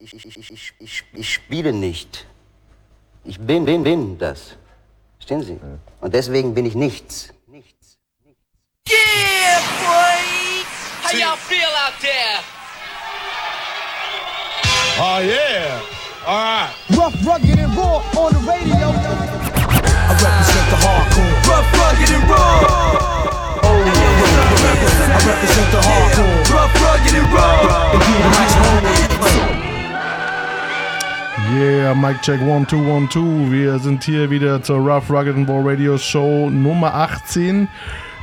Ich, ich, ich, ich, ich, ich spiele nicht. Ich bin, bin, bin das. Verstehen Sie? Und deswegen bin ich nichts. Nichts. Yeah, boy! How y'all feel out there? Oh, yeah. All right. Rough, rugged, and raw on the radio. I represent the hardcore. Rough, rugged, and raw! I represent the hardcore. Rough, rugged, and raw! Yeah, Mic Check 1, 2, 1, 2. Wir sind hier wieder zur Rough Rugged and Raw Radio Show Nummer 18.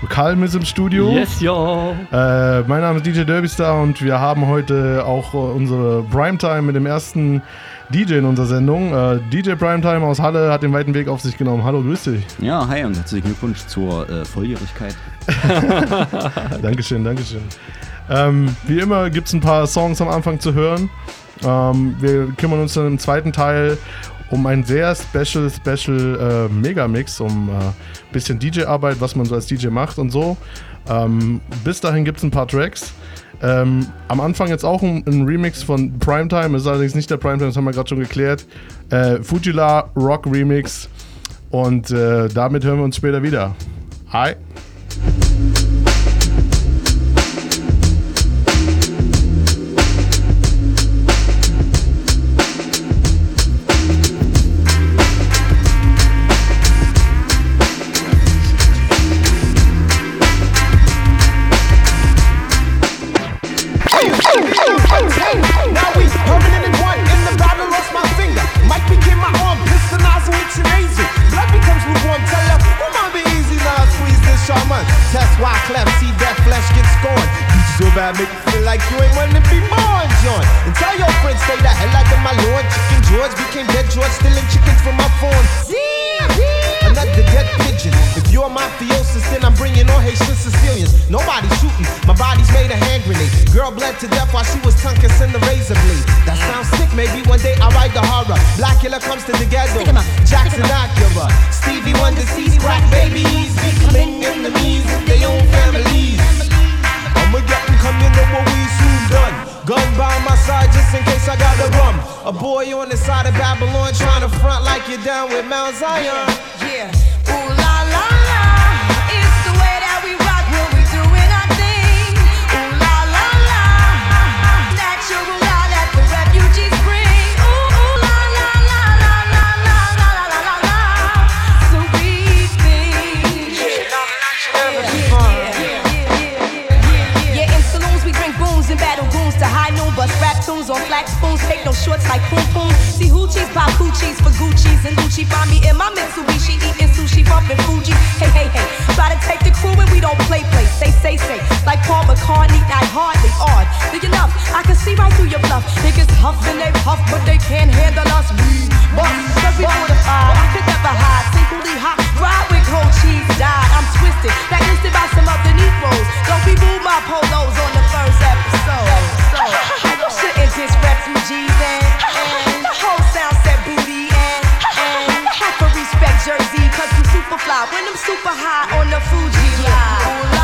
Kalm ist im Studio. Yes, yo. Äh, mein Name ist DJ Derbystar und wir haben heute auch unsere Primetime mit dem ersten DJ in unserer Sendung. Äh, DJ Primetime aus Halle hat den weiten Weg auf sich genommen. Hallo, grüß dich. Ja, hi und herzlichen Glückwunsch zur äh, Volljährigkeit. Dankeschön, Dankeschön. Ähm, wie immer gibt es ein paar Songs am Anfang zu hören. Ähm, wir kümmern uns dann im zweiten Teil um ein sehr special, special äh, Megamix, um ein äh, bisschen DJ-Arbeit, was man so als DJ macht und so. Ähm, bis dahin gibt es ein paar Tracks. Ähm, am Anfang jetzt auch ein, ein Remix von Primetime, ist allerdings nicht der Primetime, das haben wir gerade schon geklärt. Äh, Fujila Rock Remix. Und äh, damit hören wir uns später wieder. Hi. So bad, make you feel like you ain't to be more John. And tell your friends, stay the hell out of my lord. Chicken George became dead George, stealing chickens from my phone. Another dead pigeon. If you're mafiosis, then I'm bringing all Haitian Sicilians. Nobody shooting, my body's made a hand grenade. Girl bled to death while she was tongue kissing the razor blade. That sounds sick, maybe one day I'll write the horror. Blackula comes to the ghetto. Jackson Acura. Stevie Wonder sees crack babies. Becoming enemies of their own families. I'ma get them come, you know what we soon done. Gun by my side just in case I got the rum. A boy on the side of Babylon trying to front like you're down with Mount Zion. Yeah. Ooh take no shorts like poom poom. See hoochies pop coochies for Gucci's and Gucci. Find me in my Mitsubishi eating sushi, bumping Fuji. Hey hey hey, try to take the crew and we don't play play. Say say say, like Paul McCartney, not hardly odd. Big enough, I can see right through your bluff. Niggas huff and they puff, but they can't handle us. We bust, cause we mortified. I could never hide, singly hot, ride with cold cheese, died. I'm twisted, blacklisted by some other Negroes. Don't be move my polos on the first episode. Shouldn't diss refugees I'm super fly when I'm super high on the Fuji line.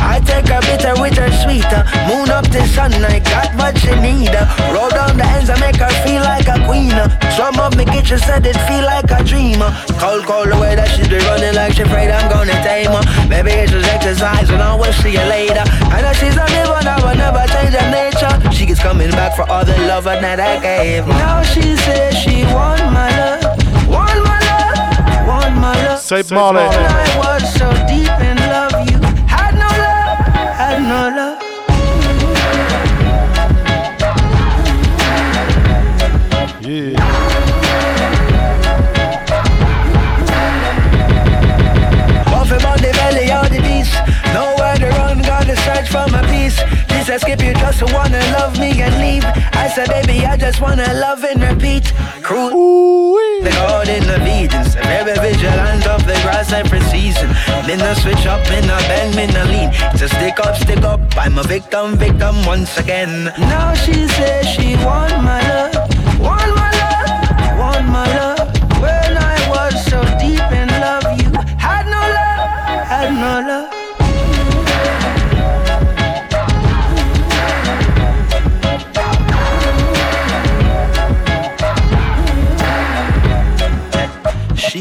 I take her bitter with her sweeter. Moon up the sun, I got what she need. uh. Roll down the ends I make her feel like a queen. uh. Some of me kitchen said it feel like a dreamer. Cold, cold the way that she be running like she afraid I'm gonna tame her. Maybe it's just exercise and I will see you later. I know she's a one, I will never change her nature. She keeps coming back for all the love that I gave. Now she says she want my love, Say Marley. I was so deep in love, you had no love, had no love. Yeah. Off him on the belly of the beast. Nowhere to run, gotta search for my peace. Said, Skip, you just wanna love me and leave. I said, baby, I just wanna love and repeat. Cruise, the God in obedience, and every vigilant every season. Me no switch up, me no bend, me no lean. It's stick up, stick up. I'm a victim, victim once again. Now she says she want my love,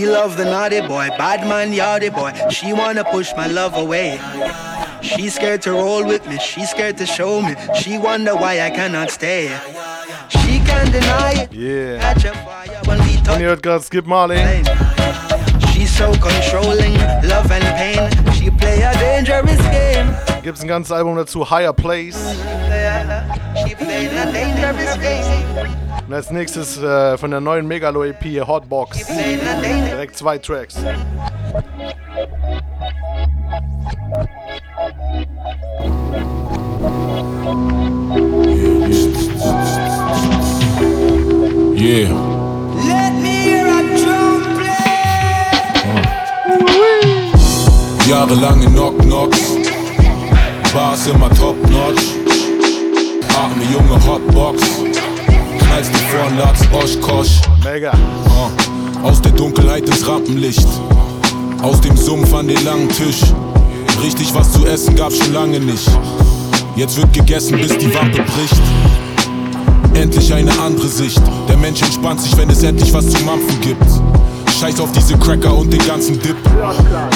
love the naughty boy, bad man, yardy boy. She wanna push my love away. She scared to roll with me, she scared to show me. She wonder why I cannot stay. She can't deny it. Yeah. Catch a fire when we Und ihr hört gerade Skip Marley. She's so controlling, love and pain. She play a dangerous game. Gibt's ein ganzes Album dazu, Higher Place. She play a dangerous game. Und als nächstes äh, von der neuen Megalo EP Hotbox. Direkt zwei Tracks. Yeah. Let me hear a drum play. Jahrelange Knock-Knocks. Bars immer top-notch. Arme junge Hotbox. Du vorn, Latz, Oshkosh. Mega. Uh, aus der Dunkelheit ins Rampenlicht. Aus dem Sumpf an den langen Tisch. Richtig was zu essen gab's schon lange nicht. Jetzt wird gegessen, bis die Wampe bricht. Endlich eine andere Sicht. Der Mensch entspannt sich, wenn es endlich was zu mampfen gibt. Scheiß auf diese Cracker und den ganzen Dip.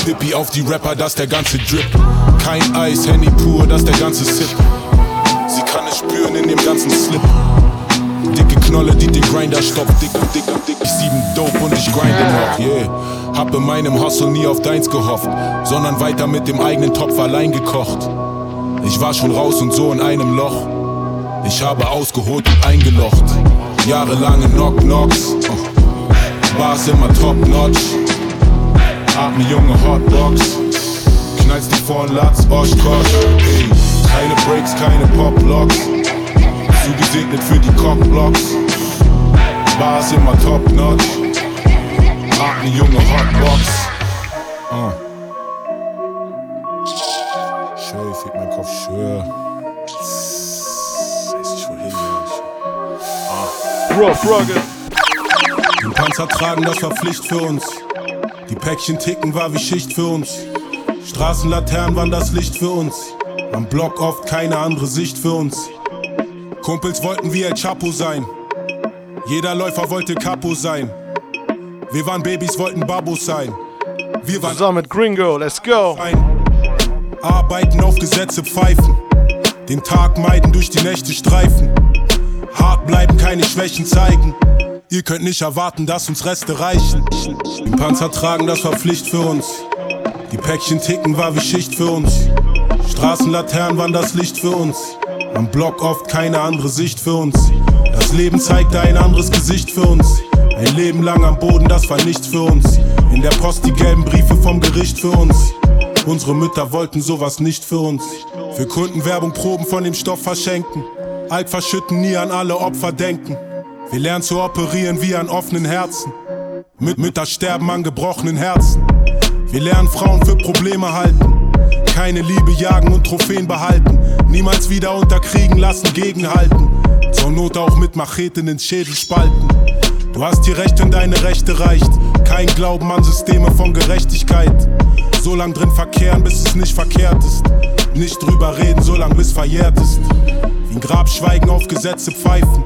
Pippi auf die Rapper, das der ganze Drip. Kein Eis, Henny pur, das der ganze Sip. Sie kann es spüren in dem ganzen Slip. Knolle, die den Grinder stoppt. Dick, dick, dick, ich sieben Dope und ich grinde noch, yeah. Hab in meinem Hustle nie auf deins gehofft, sondern weiter mit dem eigenen Topf allein gekocht. Ich war schon raus und so in einem Loch. Ich habe ausgeholt und eingelocht. Jahrelange Knock-Knocks. Bars immer top-notch. Atme junge Hotbox. Knallst die vorn Latz, Oshkosh. Ey, keine Breaks, keine Pop-Locks. Zugesegnet für die Cockblocks. Bars immer top-notch. Atme junge Hotbox. Uh. Schön, fick mein Kopf schwer. Weiß nicht wohin, Rough Rugged. Den Panzer tragen, das war Pflicht für uns. Die Päckchen ticken war wie Schicht für uns. Straßenlaternen waren das Licht für uns. Am Block oft keine andere Sicht für uns. Kumpels wollten wie El Chapo sein. Jeder Läufer wollte Capo sein. Wir waren Babys, wollten Babos sein. Wir waren Zusammen mit Gringo, let's go. Arbeiten auf Gesetze pfeifen. Den Tag meiden, durch die Nächte streifen. Hart bleiben, keine Schwächen zeigen. Ihr könnt nicht erwarten, dass uns Reste reichen. Den Panzer tragen, das war Pflicht für uns. Die Päckchen ticken war wie Schicht für uns. Straßenlaternen waren das Licht für uns. Am Block oft keine andere Sicht für uns. Das Leben zeigte ein anderes Gesicht für uns. Ein Leben lang am Boden, das war nichts für uns. In der Post die gelben Briefe vom Gericht für uns. Unsere Mütter wollten sowas nicht für uns. Für Kunden Werbung Proben von dem Stoff verschenken. Alt verschütten, nie an alle Opfer denken. Wir lernen zu operieren wie an offenen Herzen. Mit Mütter sterben an gebrochenen Herzen. Wir lernen Frauen für Probleme halten. Keine Liebe jagen und Trophäen behalten. Niemals wieder unterkriegen lassen, gegenhalten. Zur Not auch mit Macheten ins Schädel spalten. Du hast die Recht, wenn deine Rechte reicht. Kein Glauben an Systeme von Gerechtigkeit. So lang drin verkehren, bis es nicht verkehrt ist. Nicht drüber reden, so lang bis verjährt ist. Wie ein Grabschweigen auf Gesetze pfeifen.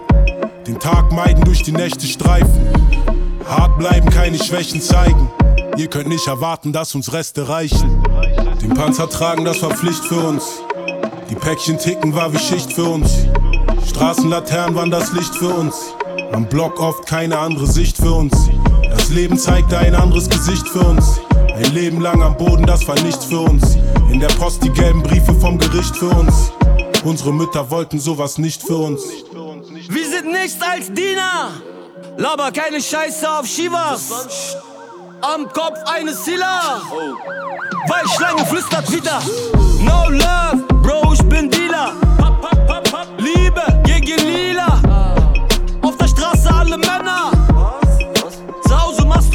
Den Tag meiden, durch die Nächte streifen. Hart bleiben, keine Schwächen zeigen. Ihr könnt nicht erwarten, dass uns Reste reichen. Den Panzer tragen, das war Pflicht für uns. Die Päckchen ticken war wie Schicht für uns. Straßenlaternen waren das Licht für uns. Am Block oft keine andere Sicht für uns. Das Leben zeigte ein anderes Gesicht für uns. Ein Leben lang am Boden, das war nichts für uns. In der Post die gelben Briefe vom Gericht für uns. Unsere Mütter wollten sowas nicht für uns. Wir sind nichts als Diener. Laber keine Scheiße auf Shivas. Am Kopf eines Zilla. Weil Schlange flüstert wieder. No love,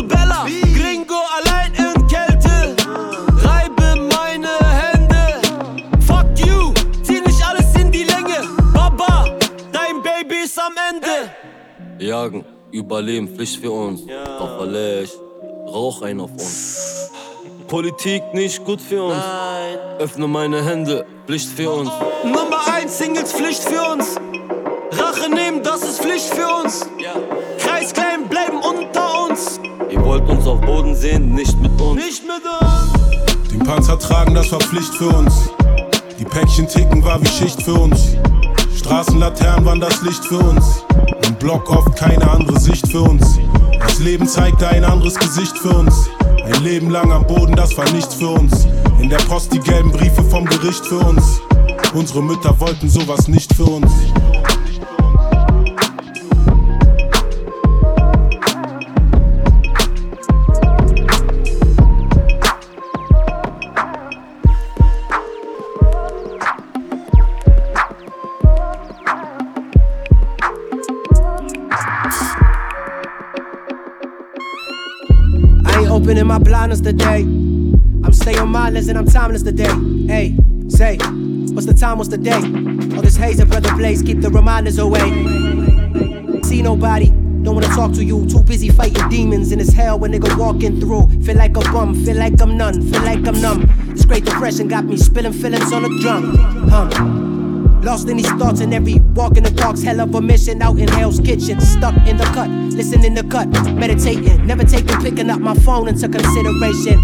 zu Bella. Gringo allein in Kälte. Reibe meine Hände. Fuck you, zieh nicht alles in die Länge. Baba, dein Baby ist am Ende. Jagen, Überleben, Pflicht für uns. Kaffalech, ja. rauch einer auf uns. Politik nicht gut für uns. Nein. Öffne meine Hände, Pflicht für uns. Nummer 1 Singles, Pflicht für uns. Rache nehmen, das ist Pflicht für uns. Ja wollt uns auf Boden sehen, nicht mit uns. Nicht mit uns. Den Panzer tragen, das war Pflicht für uns. Die Päckchen ticken war wie Schicht für uns. Straßenlaternen waren das Licht für uns. Im Block oft keine andere Sicht für uns. Das Leben zeigte ein anderes Gesicht für uns. Ein Leben lang am Boden, das war nichts für uns. In der Post die gelben Briefe vom Gericht für uns. Unsere Mütter wollten sowas nicht für uns. I ain't opening my blinders today. I'm staying mindless and I'm timeless today. Hey, say, what's the time, what's the day? All this haze and brother blaze, keep the reminders away. See nobody, don't wanna talk to you. Too busy fighting demons in this hell when nigga walking through. Feel like a bum, feel like I'm none, feel like I'm numb. This great depression got me spilling feelings on the drum. Huh. Lost in these thoughts and every walk in the dark's hell of a mission out in hell's kitchen. Stuck in the cut, listening to cut, meditating, never taking, picking up my phone into consideration.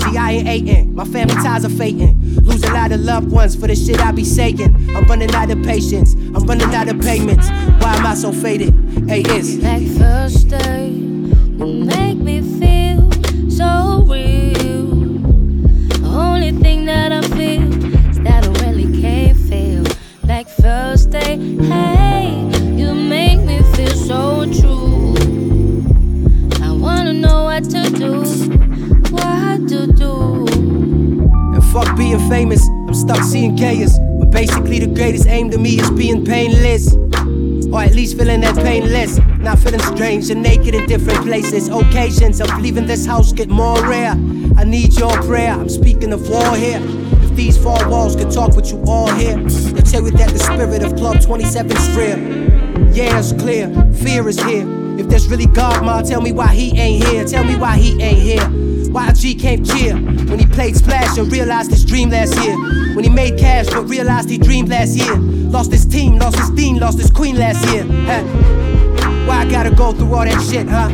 See, I ain't hating, my family ties are fading. Lose a lot of loved ones for the shit I be saying. I'm running out of patience, I'm running out of payments. Why am I so faded? Hey, it's Like first day, being famous, I'm stuck seeing chaos. But basically, the greatest aim to me is being painless. Or at least feeling that painless. Not feeling strange and naked in different places. Occasions of leaving this house get more rare. I need your prayer, I'm speaking of war here. If these four walls could talk with you all here, they'll tell you that the spirit of Club 27 is real. Yeah, it's clear, fear is here. If there's really God, ma, tell me why he ain't here. Tell me why he ain't here. Why G can't cheer when he played Splash and realized his dream last year. When he made cash but realized he dreamed last year. Lost his team, lost his dean, lost his queen last year. Huh? Why I gotta go through all that shit, huh?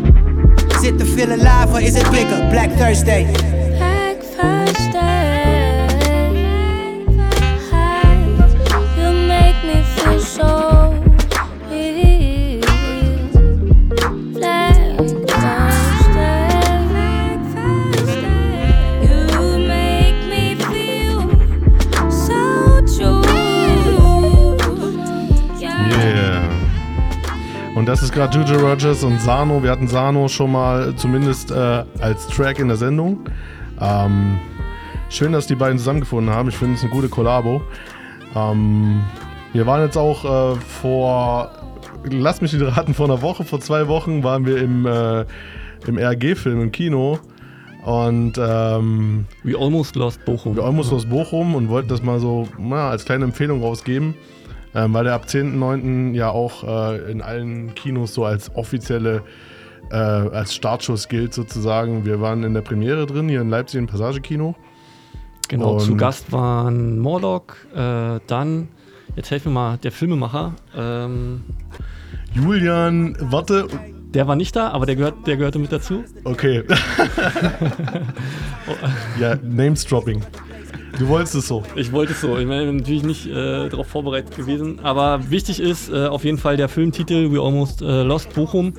Is it to feel alive or is it bigger? Black Thursday. Ist gerade Juju Rogers und Sano. Wir hatten Sano schon mal zumindest äh, als Track in der Sendung. Ähm, schön, dass die beiden zusammengefunden haben. Ich finde es eine gute Kollabo. Ähm, wir waren jetzt auch äh, vor, lass mich nicht raten, vor einer Woche, vor zwei Wochen waren wir im, äh, im RG-Film im Kino. Und ähm, We Almost Lost Bochum. We Almost Lost Bochum und wollten das mal so na, als kleine Empfehlung rausgeben, ähm, weil der ab 10.9. ja auch äh, in allen Kinos so als offizielle, äh, als Startschuss gilt sozusagen. Wir waren in der Premiere drin, hier in Leipzig im Passagekino. Genau, zu Und- Gast waren Morlock, äh, dann, jetzt helfen wir mal, der Filmemacher. Ähm, Julian, warte. Der war nicht da, aber der, gehört, der gehörte mit dazu. Okay. ja, Names Dropping. Du wolltest es so. Ich wollte es so. Ich bin natürlich nicht äh, darauf vorbereitet gewesen. Aber wichtig ist äh, auf jeden Fall der Filmtitel We Almost äh, Lost Bochum.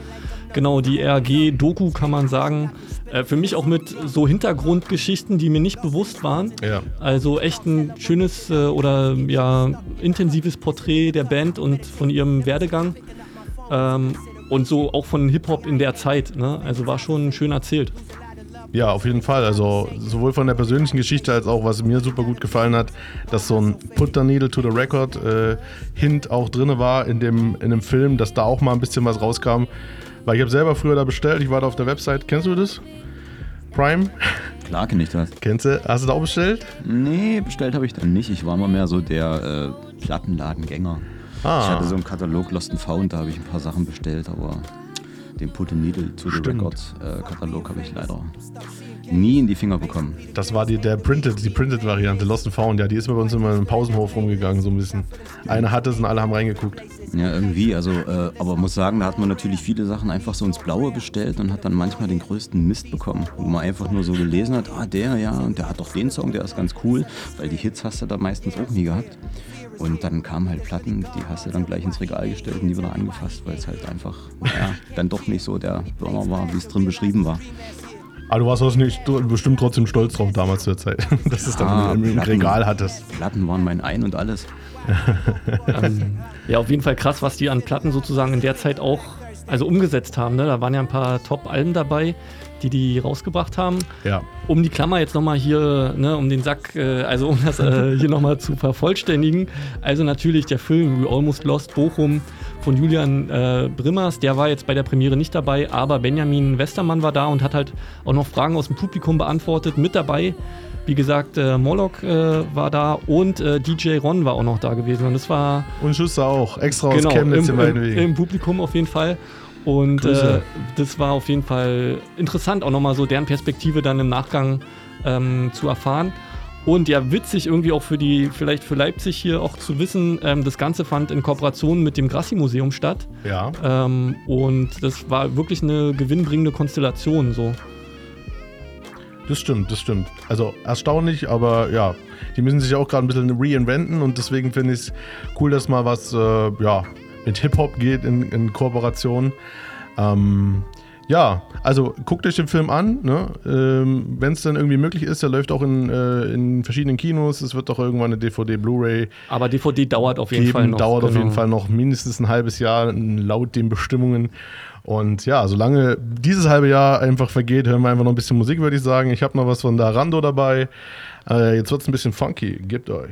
Genau, die RG-Doku kann man sagen. Äh, für mich auch mit so Hintergrundgeschichten, die mir nicht bewusst waren. Ja. Also echt ein schönes äh, oder ja intensives Porträt der Band und von ihrem Werdegang. Ähm, und so auch von Hip-Hop in der Zeit. Ne? Also war schon schön erzählt. Ja, auf jeden Fall. Also sowohl von der persönlichen Geschichte als auch, was mir super gut gefallen hat, dass so ein Put the Needle to the Record äh, Hint auch drin war in dem, in dem Film, dass da auch mal ein bisschen was rauskam. Weil ich habe selber früher da bestellt, ich war da auf der Website. Kennst du das? Prime? Klar kenne ich das. Kennst du? Hast du da auch bestellt? Nee, bestellt habe ich dann nicht. Ich war immer mehr so der äh, Plattenladengänger. Ah. Ich hatte so einen Katalog Lost and Found, da habe ich ein paar Sachen bestellt, aber den Put and Needle the Stimmt. Records äh, Katalog habe ich leider nie in die Finger bekommen. Das war die, der Printed, die Printed-Variante, Lost and Found. Ja, die ist bei uns immer im Pausenhof rumgegangen, so ein bisschen. Einer hatte es und alle haben reingeguckt. Ja, irgendwie, also, äh, aber muss sagen, da hat man natürlich viele Sachen einfach so ins Blaue bestellt und hat dann manchmal den größten Mist bekommen, wo man einfach nur so gelesen hat, ah, der, ja, und der hat doch den Song, der ist ganz cool, weil die Hits hast du da meistens auch nie gehabt. Und dann kamen halt Platten, die hast du dann gleich ins Regal gestellt und die wieder angefasst, weil es halt einfach, naja, dann doch nicht so der Burner war, wie es drin beschrieben war. Aber du warst nicht, du bestimmt trotzdem stolz drauf damals zur Zeit, dass du es dann Ah, im, im Platten- Regal hattest. Platten waren mein Ein und alles. ähm, ja, auf jeden Fall krass, was die an Platten sozusagen in der Zeit auch also umgesetzt haben. Ne? Da waren ja ein paar Top-Alben dabei, die die rausgebracht haben. Ja. Um die Klammer jetzt nochmal hier, ne, um den Sack, äh, also um das äh, hier nochmal zu vervollständigen. Also natürlich der Film We Almost Lost Bochum von Julian äh, Brimmers, der war jetzt bei der Premiere nicht dabei, aber Benjamin Westermann war da und hat halt auch noch Fragen aus dem Publikum beantwortet. Mit dabei, wie gesagt, äh, Moloch äh, war da und äh, DJ Ron war auch noch da gewesen. Und das war. Und Schuster auch, extra aus genau, Chemnitz im, im, im Publikum auf jeden Fall. Und äh, das war auf jeden Fall interessant, auch nochmal so deren Perspektive dann im Nachgang ähm, zu erfahren. Und ja, witzig irgendwie auch für die, vielleicht für Leipzig hier auch zu wissen, ähm, das Ganze fand in Kooperation mit dem Grassi-Museum statt. Ja. Ähm, und das war wirklich eine gewinnbringende Konstellation so. Das stimmt, das stimmt. Also erstaunlich, aber ja, die müssen sich auch gerade ein bisschen reinventen und deswegen finde ich es cool, dass mal was äh, ja, mit Hip-Hop geht in, in Kooperation. Ähm, ja, also guckt euch den Film an, ne? ähm, wenn es dann irgendwie möglich ist. Der läuft auch in, äh, in verschiedenen Kinos. Es wird doch irgendwann eine DVD, Blu-ray. Aber DVD dauert auf jeden geben. Fall noch. Dauert auf genau. jeden Fall noch mindestens ein halbes Jahr laut den Bestimmungen. Und ja, solange dieses halbe Jahr einfach vergeht, hören wir einfach noch ein bisschen Musik, würde ich sagen. Ich habe noch was von Darando dabei. Äh, jetzt wird es ein bisschen funky. Gebt euch.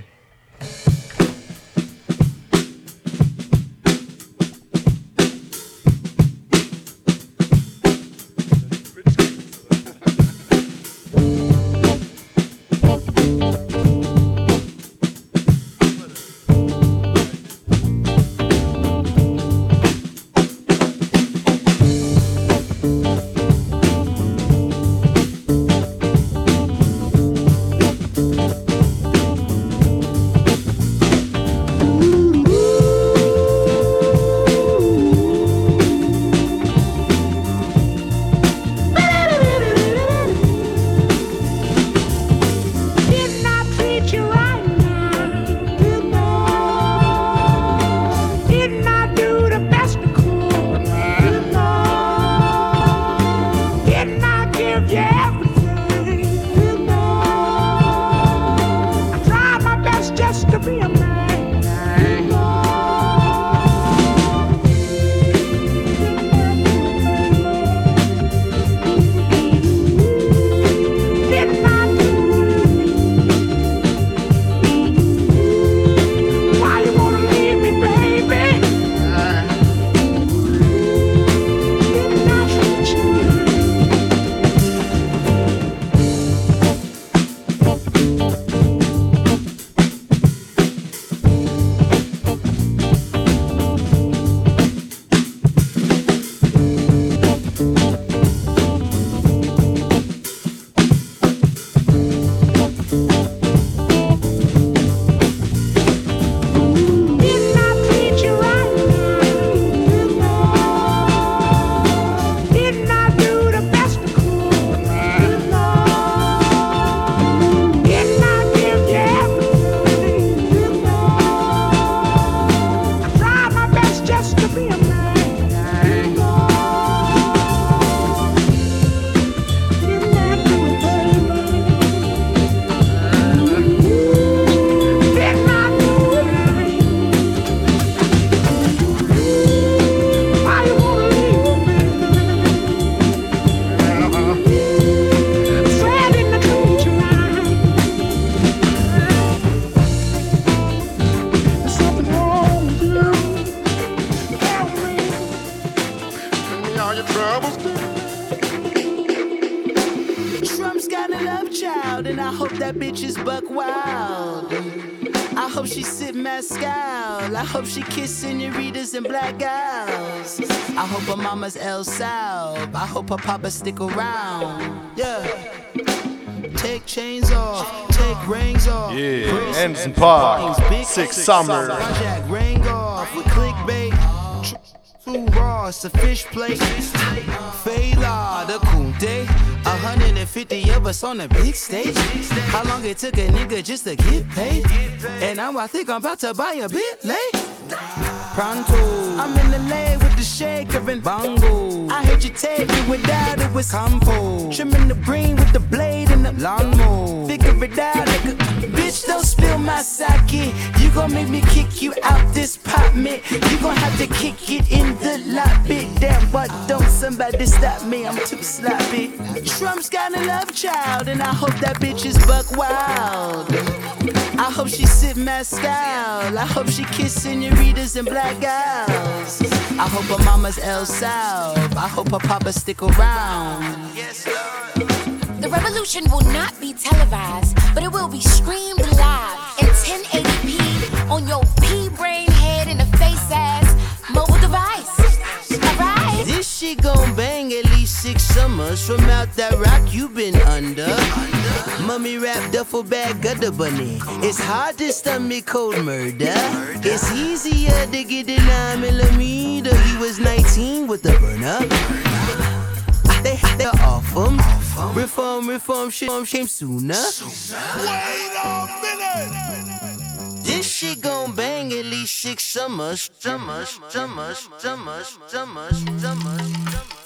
Love child, and I hope that bitch is buck wild. I hope she sip Mescal. I hope she kiss senoritas and black gals. I hope her mama's El Sal. I hope her papa stick around. Yeah. Take chains off, take rings off. Yeah, Brace- Anderson Park, Big Six Summer. Jack ring off with clickbait. Ross, a fish plate. Fela, the Kunde. 150 of us on a big stage. How long it took a nigga just to get paid? And now I think I'm about to buy a bit late. Pronto. I'm in the lane with the shaker and bongo. I heard you take it without it was compo. Trimming the green with the blade and the lawnmower. Figure it out, nigga. Bitch, don't spill my sake. You gon' make me kick you out this pot mitt. You gon' have to kick it in the lobby. Damn, but don't somebody stop me. I'm too sloppy. Trump's got a love child, and I hope that bitch is buck wild. I hope she sit sip Mescal. I hope she kiss senoritas and black gals. I hope her mama's El Sal. I hope her papa stick around. The revolution will not be televised, but it will be streamed live in 1080p on your pea brain head in a face ass mobile device. Alright? This shit gon' bang at least six summers from out that rock you been under. Mummy wrapped duffel bag gutter bunny. It's hard to stomach cold murder. It's easier to get the 9 millimeter. He was 19 with the burner. They off him. Reform, reform, shit came sooner. Wait a minute. This shit gon' bang at least six summers, summers, summers, summers, summers, summers. This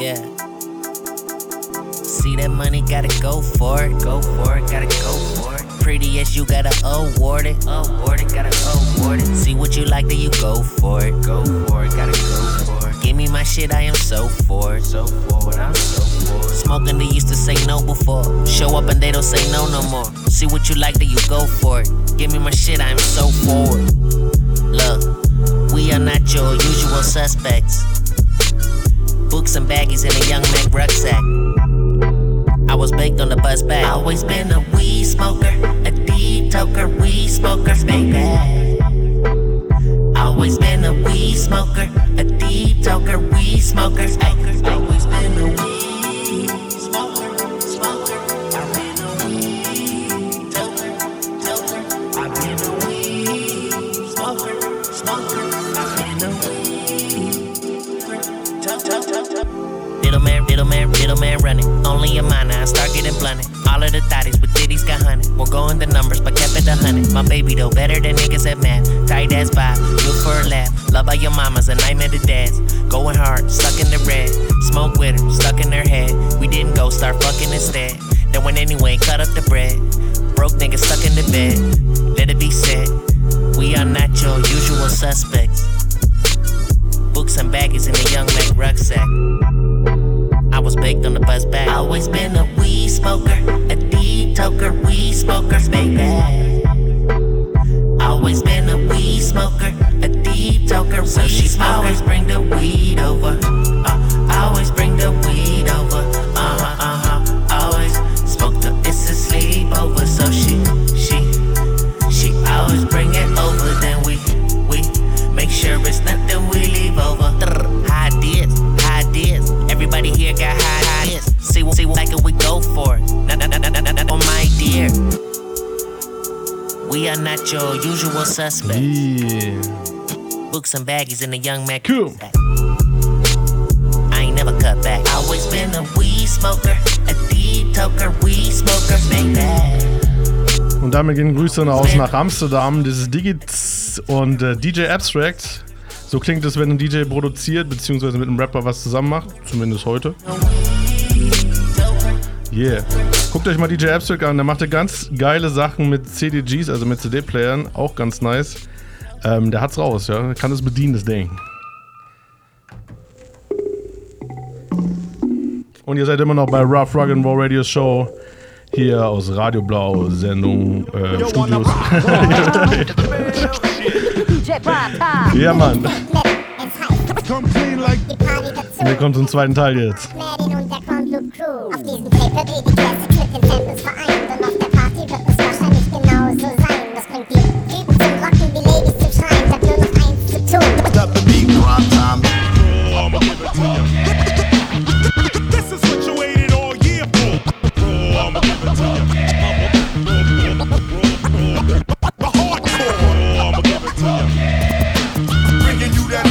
Yeah. See that money, gotta go for it. Go for it, gotta go for it. Pretty as you gotta award it. Award it, gotta award it. See what you like, then you go for it. Go for it, gotta go for it. Give me my shit, I am so for it. So for I'm so for it. Smoking, they used to say no before. Show up and they don't say no no more. See what you like, then you go for it. Give me my shit, I am so for it. Look, we are not your usual suspects. Books and baggies in a young Mac rucksack. I was baked on the bus back. Always been a weed smoker, a deep toker, weed smokers, baby. Always been a weed smoker, a deep toker, weed smokers, baby. Always been a weed smoker, smoker. I've been a weed toker, toker. I've been a weed smoker, smoker. I've been a weed toker, toker. Little man, little man, little man running. Only a minor, I start getting blunted. All of the thotties with ditties got hunted. We're going the numbers, but kept it a hundred. My baby though, better than niggas at math. Tight ass vibe, good for a laugh. Love by your mamas, a nightmare to dads. Going hard, stuck in the red. Smoke with her, stuck in her head. We didn't go, start fucking instead. Then went anyway, cut up the bread. Broke niggas stuck in the bed. Let it be said, we are not your usual suspects. Books and baggies in a young Mac rucksack. I was baked on the bus back. Always been a weed smoker, a deep toker, weed smokers, baby. Always been smoker, a deep toker, so she always bring the weed over. Uh, always bring the weed over. Uh huh, uh huh. Always smoke the it's a sleepover, so she, We are not your usual suspects. Books and baggies in a young Mac. Cool. I ain't never cut back. Always been a weed smoker, a deep toker, weed smoker, baby. Und damit gehen Grüße raus nach Amsterdam. Das ist Digits und äh, DJ Abstract. So klingt es, wenn ein DJ produziert, beziehungsweise mit einem Rapper was zusammen macht. Zumindest heute. Yeah. Guckt euch mal DJ Abstract an, der machte ganz geile Sachen mit CDGs, also mit CD-Playern, auch ganz nice. Ähm, der hat's raus, ja. Kann es bedienen, das Ding. Und ihr seid immer noch bei Rough Rug and Roll Radio Show. Hier aus Radio Blau, Sendung, äh, Studios. ja, Mann. Wir kommen zum zweiten Teil jetzt. Auf diesem Paper geht die Classic mit den Samples vereint und auf der Party wird es wahrscheinlich genauso sein. Das bringt die Typen zum Rocken, die Ladies zum Schreien, bleibt nur noch eins zu tun. This is what you waited all year for. Bringing you that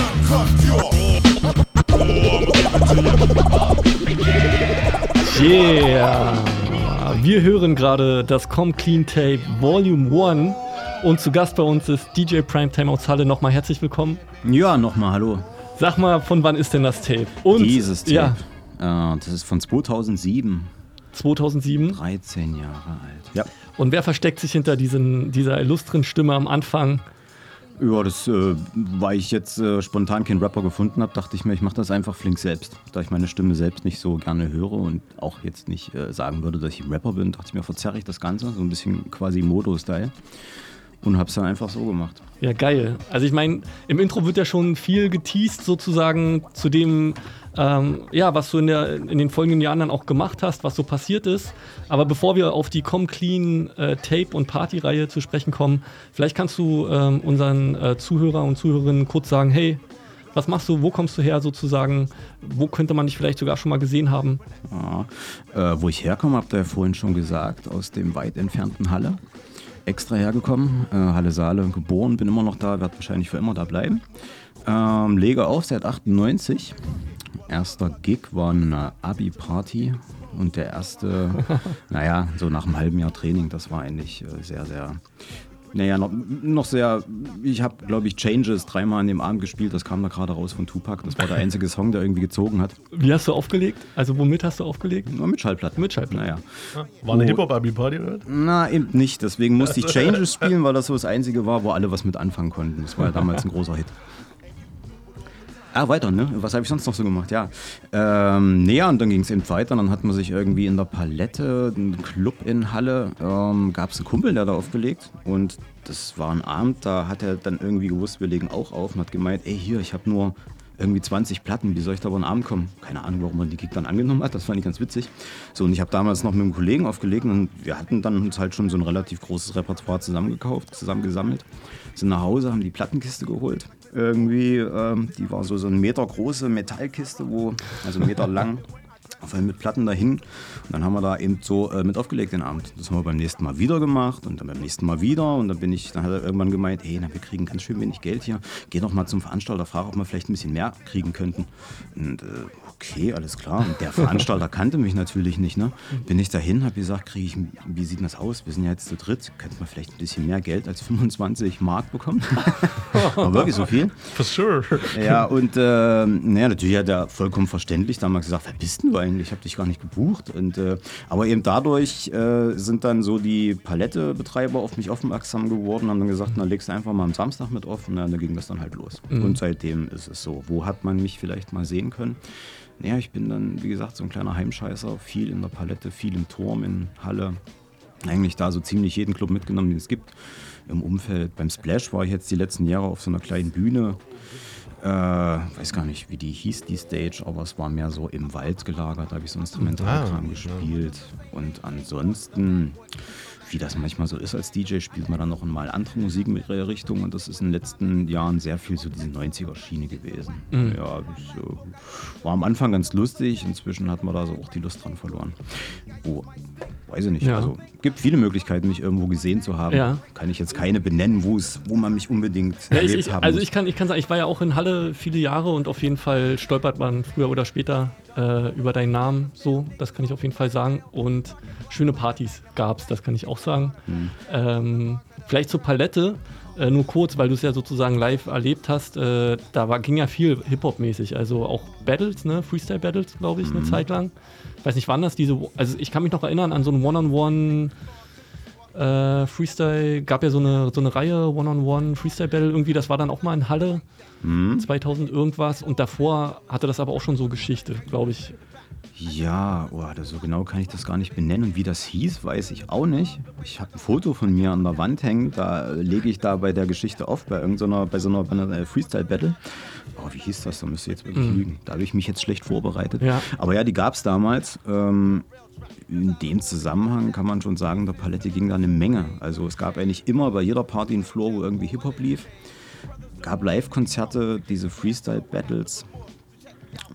Yeah! Wir hören gerade das Com Clean Tape Volume 1 und zu Gast bei uns ist DJ Primetime aus Halle. Nochmal herzlich willkommen. Ja, nochmal hallo. Sag mal, von wann ist denn das Tape? Und, Dieses Tape. Ja, Äh, das ist von 2007. 2007. 13 Jahre alt. Ja. Und wer versteckt sich hinter diesen, dieser illustren Stimme am Anfang? Ja, das, äh, weil ich jetzt äh, spontan keinen Rapper gefunden habe, dachte ich mir, ich mache das einfach flink selbst. Da ich meine Stimme selbst nicht so gerne höre und auch jetzt nicht äh, sagen würde, dass ich ein Rapper bin, dachte ich mir, verzerre ich das Ganze, so ein bisschen quasi Modo-Style. Und hab's dann einfach so gemacht. Ja, geil. Also ich meine, im Intro wird ja schon viel geteased sozusagen zu dem, ähm, ja, was du in, der, in den folgenden Jahren dann auch gemacht hast, was so passiert ist. Aber bevor wir auf die Com Clean äh, Tape und Party-Reihe zu sprechen kommen, vielleicht kannst du ähm, unseren äh, Zuhörer und Zuhörerinnen kurz sagen, hey, was machst du, wo kommst du her sozusagen, wo könnte man dich vielleicht sogar schon mal gesehen haben? Ja. Äh, wo ich herkomme, habt ihr ja vorhin schon gesagt, aus dem weit entfernten Halle. Extra hergekommen, äh, Halle Saale geboren, bin immer noch da, werde wahrscheinlich für immer da bleiben. Ähm, lege auf seit 98. Erster Gig war eine Abi-Party und der erste, naja, so nach einem halben Jahr Training, das war eigentlich äh, sehr, sehr naja, noch, noch sehr. Ich habe, glaube ich, Changes dreimal an dem Abend gespielt. Das kam da gerade raus von Tupac. Das war der einzige Song, der irgendwie gezogen hat. Wie hast du aufgelegt? Also womit hast du aufgelegt? Nur mit Schallplatten. Mit Schallplatten. Naja. War eine. Hip-Hop-Abi-Party, oder? Na, eben nicht. Deswegen musste ich Changes spielen, weil das so das Einzige war, wo alle was mit anfangen konnten. Das war ja damals ein großer Hit. Ah, weiter, ne? Was habe ich sonst noch so gemacht? Ja. Ähm, nee, und dann ging es eben weiter. Dann hat man sich irgendwie in der Palette, einen Club in Halle, ähm, gab es einen Kumpel, der da aufgelegt. Und das war ein Abend, da hat er dann irgendwie gewusst, wir legen auch auf und hat gemeint, ey, hier, ich habe nur irgendwie 20 Platten, wie soll ich da über den Abend kommen? Keine Ahnung, warum man die Gig dann angenommen hat, das fand ich ganz witzig. So, und ich habe damals noch mit einem Kollegen aufgelegt und wir hatten dann uns halt schon so ein relativ großes Repertoire zusammengekauft, zusammengesammelt, sind nach Hause, haben die Plattenkiste geholt. Irgendwie, ähm, die war so, so eine Meter große Metallkiste, wo, also Meter lang, voll mit Platten dahin. Und dann haben wir da eben so äh, mit aufgelegt den Abend. Das haben wir beim nächsten Mal wieder gemacht und dann beim nächsten Mal wieder. Und dann bin ich, dann hat er irgendwann gemeint, hey, na, wir kriegen ganz schön wenig Geld hier. Geh doch mal zum Veranstalter, frag, ob wir vielleicht ein bisschen mehr kriegen könnten. Und äh, okay, alles klar. Und der Veranstalter kannte mich natürlich nicht. Ne? Bin ich dahin, habe gesagt, kriege ich, wie sieht das aus? Wir sind ja jetzt zu dritt. Könnte man vielleicht ein bisschen mehr Geld als 25 Mark bekommen? War wirklich so viel? For sure. Ja, und äh, naja, natürlich hat er vollkommen verständlich damals gesagt, wer bist denn du eigentlich? Ich habe dich gar nicht gebucht. Und, äh, aber eben dadurch äh, sind dann so die Palettebetreiber auf mich aufmerksam geworden, haben dann gesagt, na legst du einfach mal am Samstag mit auf und dann ging das dann halt los. Mhm. Und seitdem ist es so. Wo hat man mich vielleicht mal sehen können? Naja, ich bin dann, wie gesagt, so ein kleiner Heimscheißer, viel in der Palette, viel im Turm, in Halle. Eigentlich da so ziemlich jeden Club mitgenommen, den es gibt. Im Umfeld. Beim Splash war ich jetzt die letzten Jahre auf so einer kleinen Bühne. Äh, weiß gar nicht, wie die hieß, die Stage, aber es war mehr so im Wald gelagert. Da habe ich so Instrumentalkram Ah, gespielt. Und ansonsten, wie das manchmal so ist als DJ, spielt man dann noch mal andere Musikrichtungen. Und das ist in den letzten Jahren sehr viel so diese 90er-Schiene gewesen. Mhm. Ja, das äh, war am Anfang ganz lustig. Inzwischen hat man da so auch die Lust dran verloren. Oh, weiß ich nicht. Ja. Also gibt viele Möglichkeiten, mich irgendwo gesehen zu haben. Ja. Kann ich jetzt keine benennen, wo es, wo man mich unbedingt Ja, ich, erlebt ich, haben also muss. ich kann, ich kann sagen, ich war ja auch in Halle viele Jahre und auf jeden Fall stolpert man früher oder später äh, über deinen Namen. So, das kann ich auf jeden Fall sagen. Und schöne Partys gab es, das kann ich auch sagen. Mhm. Ähm, vielleicht zur Palette. äh, nur kurz, weil du es ja sozusagen live erlebt hast, äh, da war, ging ja viel Hip-Hop-mäßig. Also auch Battles, ne? Freestyle-Battles, glaube ich, eine Mhm. Zeit lang. Ich weiß nicht, wann das diese. Also ich kann mich noch erinnern an so ein One-on-One. Äh, Freestyle, gab ja so eine, so eine Reihe, One-on-One, Freestyle-Battle, irgendwie, das war dann auch mal in Halle, Mhm. 2000 irgendwas, und davor hatte das aber auch schon so Geschichte, glaube ich. Ja, oh, das- so genau kann ich das gar nicht benennen. Und wie das hieß, weiß ich auch nicht. Ich habe ein Foto von mir an der Wand hängen, da äh, lege ich da bei der Geschichte auf, bei irgendeiner, bei so einer, bei einer äh, Freestyle-Battle. Oh, wie hieß das? Da müsste ich jetzt wirklich Mhm. lügen. Da habe ich mich jetzt schlecht vorbereitet. Ja. Aber ja, die gab es damals. Ähm, in dem Zusammenhang kann man schon sagen, der Palette ging da eine Menge. Also es gab eigentlich immer bei jeder Party einen Floor, wo irgendwie Hip-Hop lief. gab Live-Konzerte, diese Freestyle-Battles.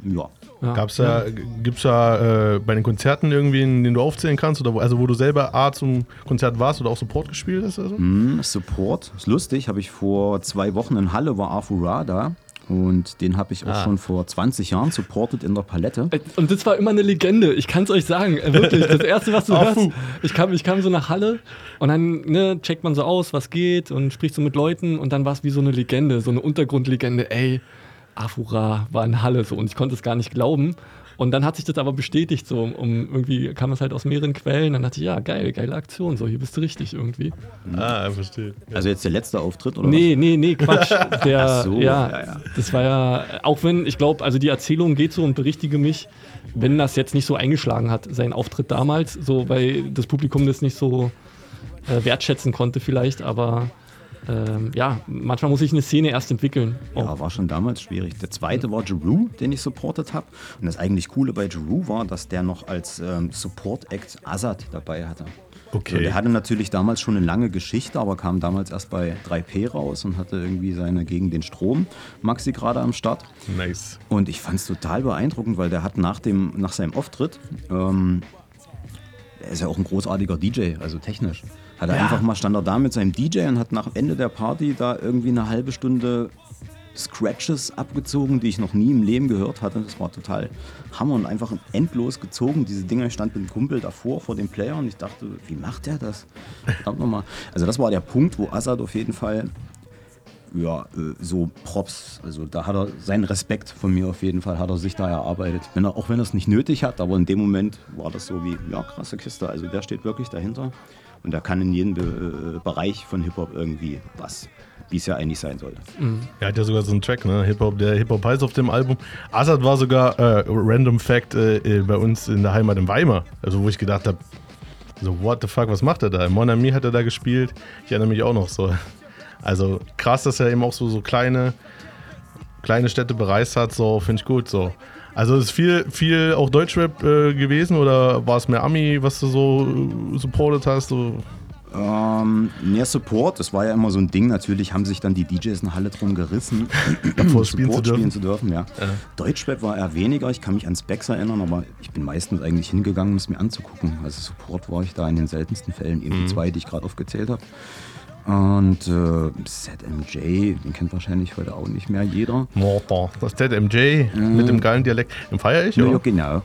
Ja. Gab's da, gibt's da äh, bei den Konzerten irgendwen, den du aufzählen kannst? Oder wo, also wo du selber A zum Konzert warst oder auch Support gespielt hast? Also? Mm, Support, ist lustig, habe ich vor zwei Wochen in Halle, war Arthur da. Und den habe ich auch Ah. schon vor 20 Jahren supportet in der Palette. Und das war immer eine Legende, ich kann es euch sagen. Äh, Wirklich, das Erste, was du hörst, ich kam, ich kam so nach Halle und dann ne, checkt man so aus, was geht und spricht so mit Leuten und dann war es wie so eine Legende, so eine Untergrundlegende. Ey, Afura war in Halle so und ich konnte es gar nicht glauben. Und dann hat sich das aber bestätigt, so um irgendwie kam es halt aus mehreren Quellen. Dann dachte ich, ja, geil, geile Aktion, so hier bist du richtig irgendwie. Ah, verstehe. Also jetzt der letzte Auftritt, oder Nee, was? nee, nee, Quatsch. Der, Ach so, ja, ja, ja. das war ja, auch wenn, ich glaube, also die Erzählung geht so und berichtige mich, wenn das jetzt nicht so eingeschlagen hat, sein Auftritt damals, so, weil das Publikum das nicht so äh, wertschätzen konnte vielleicht, aber ähm, ja, manchmal muss sich eine Szene erst entwickeln. Ja, war schon damals schwierig. Der zweite war Jeru, den ich supportet habe. Und das eigentlich Coole bei Jeru war, dass der noch als ähm, Support-Act Azad dabei hatte. Okay. So, der hatte natürlich damals schon eine lange Geschichte, aber kam damals erst bei 3P raus und hatte irgendwie seine Gegen den Strom Maxi gerade am Start. Nice. Und ich fand es total beeindruckend, weil der hat nach, dem, nach seinem Auftritt, ähm, er ist ja auch ein großartiger DJ, also technisch, hat er Ja. einfach mal stand er da mit seinem DJ und hat nach Ende der Party da irgendwie eine halbe Stunde Scratches abgezogen, die ich noch nie im Leben gehört hatte. Das war total Hammer und einfach endlos gezogen. Diese Dinger, ich stand mit dem Kumpel davor vor dem Player und ich dachte, wie macht der das? Verdammt nochmal. Also das war der Punkt, wo Assad auf jeden Fall ja, äh, so Props, also da hat er seinen Respekt von mir auf jeden Fall, hat er sich da erarbeitet. Wenn er, auch wenn er es nicht nötig hat, aber in dem Moment war das so wie, ja, krasse Kiste. Also der steht wirklich dahinter und der kann in jedem Be äh, Bereich von Hip-Hop irgendwie was, wie es ja eigentlich sein sollte. Er hat ja sogar so einen Track, ne? Hip-Hop, der Hip-Hop heißt auf dem Album. Azad war sogar, äh, Random Fact, äh, äh, bei uns in der Heimat in Weimar. Also, wo ich gedacht habe, so, what the fuck, was macht er da? Mon Ami hat er da gespielt. Ich erinnere mich auch noch so. Also, krass, dass er eben auch so, so kleine, kleine Städte bereist hat, so, finde ich gut, so. Also, ist viel, viel auch Deutschrap äh, gewesen oder war es mehr Ami, was du so äh, supportet hast? So? Ähm, mehr Support, das war ja immer so ein Ding. Natürlich haben sich dann die DJs in Halle drum gerissen, Davor spielen zu Support dürfen. spielen zu dürfen. Ja. Deutschrap war eher weniger. Ich kann mich an Specs erinnern, aber ich bin meistens eigentlich hingegangen, um es mir anzugucken. Also Support war ich da in den seltensten Fällen, eben Mhm. die zwei, die ich gerade aufgezählt habe. Und äh, ZMJ, den kennt wahrscheinlich heute auch nicht mehr jeder. Mortar. Das ist der MJ mit dem geilen Dialekt. Den feier ich, Ja, oder? ja, genau.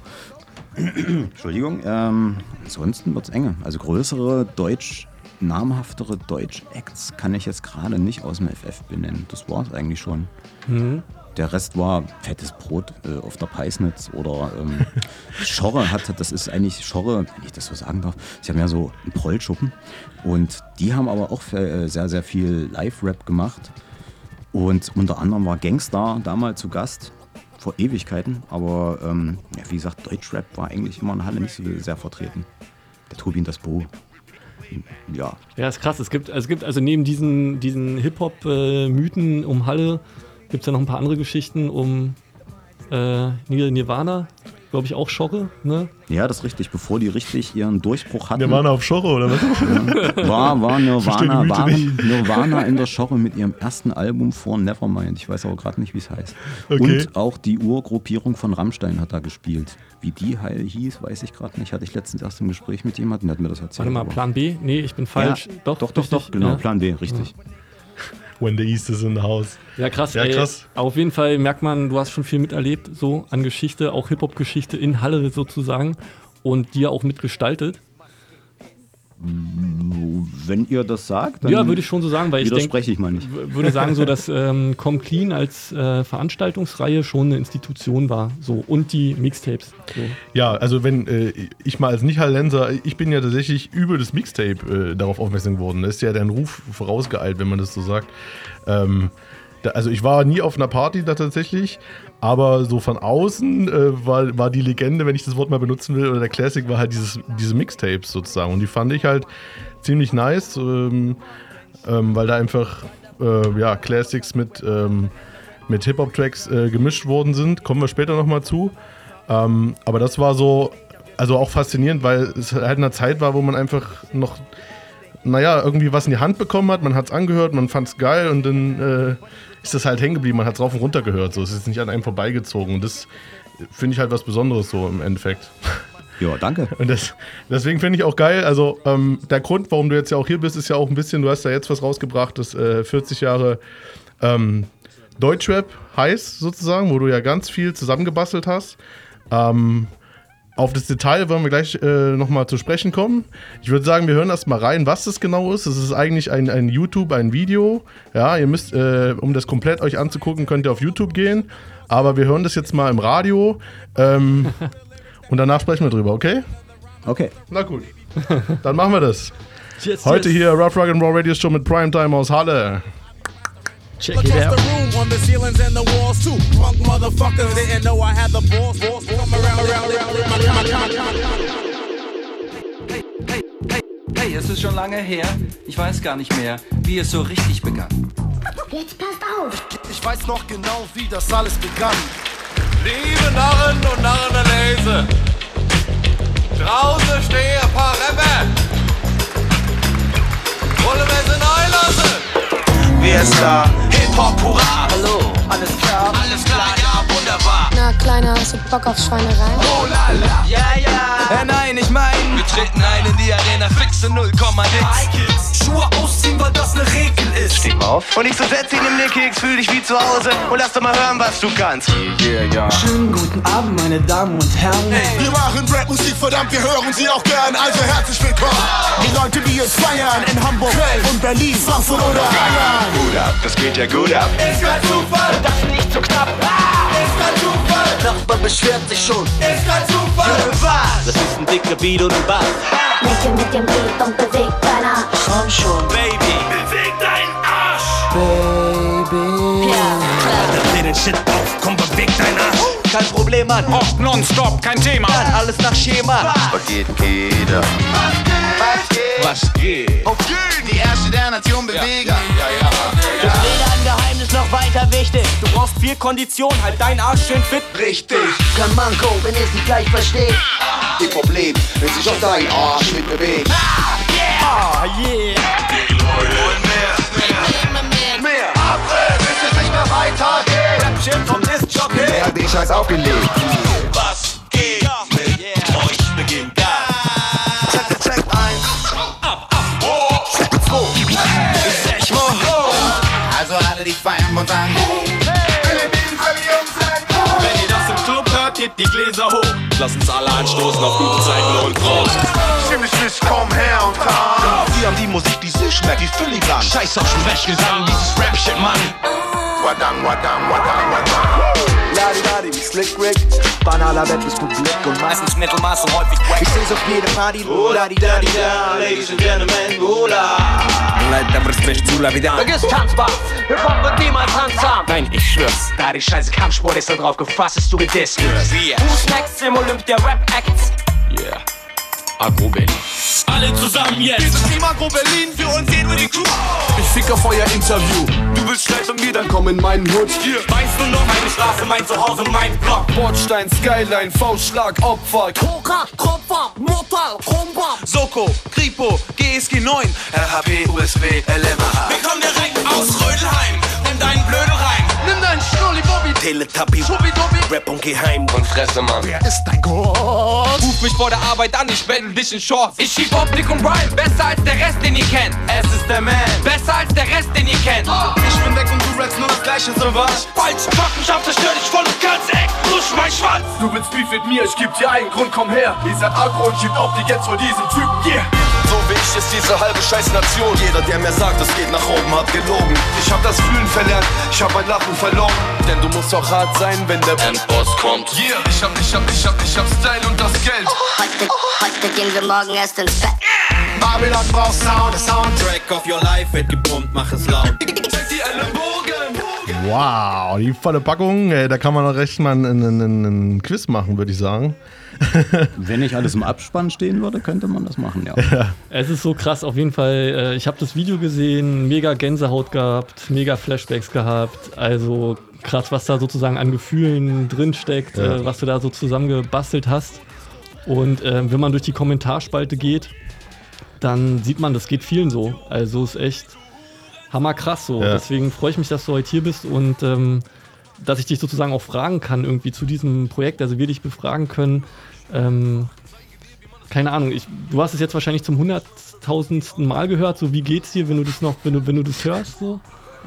Entschuldigung. Ähm, ansonsten wird es enge. Also größere Deutsch, namhaftere Deutsch-Acts kann ich jetzt gerade nicht aus dem FF benennen. Das war es eigentlich schon. Mhm. Der Rest war fettes Brot äh, auf der Peisnitz oder ähm, Schorre hat, das ist eigentlich Schorre, wenn ich das so sagen darf. Sie haben ja so einen Prollschuppen und die haben aber auch äh, sehr, sehr viel Live-Rap gemacht. Und unter anderem war Gangstar damals zu Gast vor Ewigkeiten, aber ähm, ja, wie gesagt, Deutschrap war eigentlich immer in Halle nicht so sehr vertreten. Der Tobin das Bo. Ja, Ja, ist krass. Es gibt, es gibt also neben diesen, diesen Hip-Hop-Mythen um Halle, gibt es ja noch ein paar andere Geschichten um äh, Nir- Nirvana, glaube ich auch Schorre, ne? Ja, das ist richtig. Bevor die richtig ihren Durchbruch hatten. Nirvana auf Schorre, oder was? War, war Nirvana, waren. Nirvana in der Schorre mit ihrem ersten Album vor Nevermind. Ich weiß aber gerade nicht, wie es heißt. Okay. Und auch die Urgruppierung von Rammstein hat da gespielt. Wie die heil hieß, weiß ich gerade nicht. Hatte ich letztens erst im Gespräch mit jemandem, der hat mir das erzählt. Warte mal, Plan B? Nee, ich bin falsch. Ja, doch, doch, doch, richtig? doch, genau, Ja. Plan B, richtig. When the East is in the house. Ja, krass. Ja, ey. krass. Auf jeden Fall merkt man, du hast schon viel miterlebt, so an Geschichte, auch Hip-Hop-Geschichte in Halle sozusagen und ja auch mitgestaltet. Wenn ihr das sagt, dann Ja, würde ich schon so sagen, weil ich denke, widerspreche ich mal nicht. würde sagen so, dass ähm, Come Clean als äh, Veranstaltungsreihe schon eine Institution war, so und die Mixtapes. So. Ja, also wenn äh, ich mal als Nicht-Hallenser, ich bin ja tatsächlich über das Mixtape äh, darauf aufmerksam geworden. Da ist ja dein Ruf vorausgeeilt, wenn man das so sagt. Ähm, da, also ich war nie auf einer Party da tatsächlich, aber so von außen äh, war, war die Legende, wenn ich das Wort mal benutzen will, oder der Classic war halt dieses, diese Mixtapes sozusagen. Und die fand ich halt ziemlich nice, ähm, ähm, weil da einfach äh, ja, Classics mit, ähm, mit Hip-Hop-Tracks äh, gemischt worden sind. Kommen wir später nochmal zu. Ähm, aber das war so, also auch faszinierend, weil es halt in einer Zeit war, wo man einfach noch, naja, irgendwie was in die Hand bekommen hat. Man hat es angehört, man fand es geil und dann äh, ist das halt hängen geblieben. Man hat es rauf und runter gehört. So. Es ist nicht an einem vorbeigezogen. Und das finde ich halt was Besonderes so im Endeffekt. Ja, danke. Und das, deswegen finde ich auch geil. Also ähm, der Grund, warum du jetzt ja auch hier bist, ist ja auch ein bisschen, du hast ja jetzt was rausgebracht, das äh, 40 Jahre ähm, Deutschrap heißt sozusagen, wo du ja ganz viel zusammengebastelt hast. Ähm, auf das Detail wollen wir gleich äh, nochmal zu sprechen kommen. Ich würde sagen, wir hören erst mal rein, was das genau ist. Es ist eigentlich ein, ein YouTube, ein Video. Ja, ihr müsst, äh, um das komplett euch anzugucken, könnt ihr auf YouTube gehen. Aber wir hören das jetzt mal im Radio. Ähm, und danach sprechen wir drüber, okay? Okay. Na gut. Dann machen wir das. Heute hier Rough Rock and Raw Radio Show mit Primetime aus Halle. Check Across the room, on the ceilings and the walls too. Punk motherfuckers didn't know I had the balls. balls come around, around, around with my con, con, con. Hey, es ist schon lange her. Ich weiß gar nicht mehr, wie es so richtig begann. Jetzt passt auf. Ich weiß noch genau, wie das alles begann. Liebe Narren und Narren der Lese, draußen stehen ein paar Rapper. Wollen wir sie einlassen? Wer ist da? Hip-Hop, hurra! Hallo, alles klar? Alles klar, ja, wunderbar! Na, Kleiner, hast du Bock auf Schweinerei? Oh la la! Ja, ja! Äh, nein, ich mein, Wir treten ein in die Arena, fixe 0,6. Schuhe ausziehen, weil das ne Regel ist. Steh mal auf. Und ich so setz ihn in den Keks, fühl dich wie zu Hause und lass doch mal hören, was du kannst. Yeah, yeah, Schönen guten Abend, meine Damen und Herren. Wir machen Rap-Musik, verdammt, wir hören sie auch gern. Also herzlich willkommen. Die Leute, die jetzt feiern in Hamburg, Köln und Berlin, Frankfurt oder Bayern. Ab, das geht ja gut ab. Ist kein Zufall, Das ist nicht so knapp. ist kein Zufall, Nachbar beschwert sich schon. ist kein Zufall. Was? Das ist ein dicker Beat und ein Bass. Nicke mit dem Beat und beweg dein Arsch. Komm schon, Baby. Beweg deinen Arsch. Dreh den Shit auf, komm, beweg deinen Arsch. Kein Problem, Mann. Hoch, nonstop, kein Thema. Mann, alles nach Schema. Was geht, geht ab? Was geht? Was geht? Auf jeden, die Erste der Nation bewegen. Das weder ein Geheimnis noch weiter wichtig. Du brauchst viel Kondition, halt deinen Arsch schön fit. Richtig. Kein Manko, wenn ihr sie gleich versteht. Die Problem, wenn sich auch dein Arsch mit bewegt. Ah, yeah. Und mehr, mehr, mehr. Abre, bis es nicht mehr weitergeht. Rap Shit vom Jockey. Wer hat den Scheiß aufgelegt? Was geht mit euch? Beginnt da. Check, check, eins. Check, zwei. Ich mo. Also alle, die feiern und sagen, Wenn ihr das im Club hört, geht die Gläser hoch. Lass uns alle anstoßen auf gute Zeiten und Prost. ziemlich nicht, komm her und komm. Wir haben die Musik, die sich schmeckt, die filigran. Scheiß auf Sprechgesang, dieses Rap-Shit, Mann. Wadam, wadam, wadam, wadam. Ladi Ladi wie Slick Rick, banaler Bett bis Publik und meistens Mittelmaß und häufig wack. Ich seh's auf jede Party, oh Ladi Ladi da, Ladies and Gentlemen, oh la. Leider bricht zu lavidar. Vergiss Tanzbar, Hip-Hop wird niemals handsam. Nein, ich schwör's, da die scheiße Kampfsport ist da drauf gefasst, ist du gedisst wirst. Fußnext im Olympia Rap Acts. Yeah. Agro Berlin. Alle zusammen jetzt. Wir sind Team Agro Berlin, für uns geht nur die Crew. Ich fick auf euer Interview. Du willst Streit mit mir, dann komm in meinen Hood. Hier, weißt du noch, meine Straße, mein Zuhause, mein Block. Bordstein, Skyline, Faustschlag, Opfer. Koka, Kopfer, Mortal, Kombat. Soko, Kripo, GSG 9, RHP, USB, LMH. Wir kommen direkt aus Rödelheim. Nimm deinen Blödel rein. Teletubby. Rap und Geheim und Fresse, Mann. Wer ist dein Gott? Ruf mich vor der Arbeit an, ich wendel dich in Shorts. Ich schieb Optik und Rhyme, besser als der Rest, den ihr kennt. Es ist der Man, besser als der Rest, den ihr kennt. Ich bin weg und du rappst nur das gleiche, so was. Falsch, Waffenschaft zerstör dich voll und ganz, ey, durch mein Schwanz. Du willst Beef mit mir, ich geb dir einen Grund, komm her. Ihr seid aggro und schiebt Optik jetzt vor diesem Typen, yeah. So wie ich ist diese halbe scheiß Nation. Jeder, der mir sagt, es geht nach oben, hat gelogen. Ich hab das Fühlen verlernt, ich hab mein Lachen verloren. Denn du musst auch hart sein, wenn der Endboss kommt. Yeah, ich hab, ich hab, ich hab, ich hab Style und das Geld. Heute, heute gehen wir morgen erst ins Bett. Babylon braucht Sound, Soundtrack of your life wird gepumpt, mach es laut. Check die Ellenbogen. Wow, die volle Packung. Ey, da kann man doch recht mal einen, einen, einen Quiz machen, würde ich sagen. Wenn nicht alles im Abspann stehen würde, könnte man das machen, ja. Es ist so krass, auf jeden Fall. äh, Ich habe das Video gesehen, mega Gänsehaut gehabt, mega Flashbacks gehabt. Also krass, was da sozusagen an Gefühlen drinsteckt, Ja. äh, was du da so zusammengebastelt hast. Und äh, wenn man durch die Kommentarspalte geht, dann sieht man, das geht vielen so. Also ist echt hammerkrass so. Ja. Deswegen freue ich mich, dass du heute hier bist und ähm, dass ich dich sozusagen auch fragen kann irgendwie zu diesem Projekt, also wir dich befragen können. Ähm, keine Ahnung, ich, du hast es jetzt wahrscheinlich zum hunderttausendsten Mal gehört. So, wie geht's dir, wenn du das noch, wenn du, wenn du das hörst? So?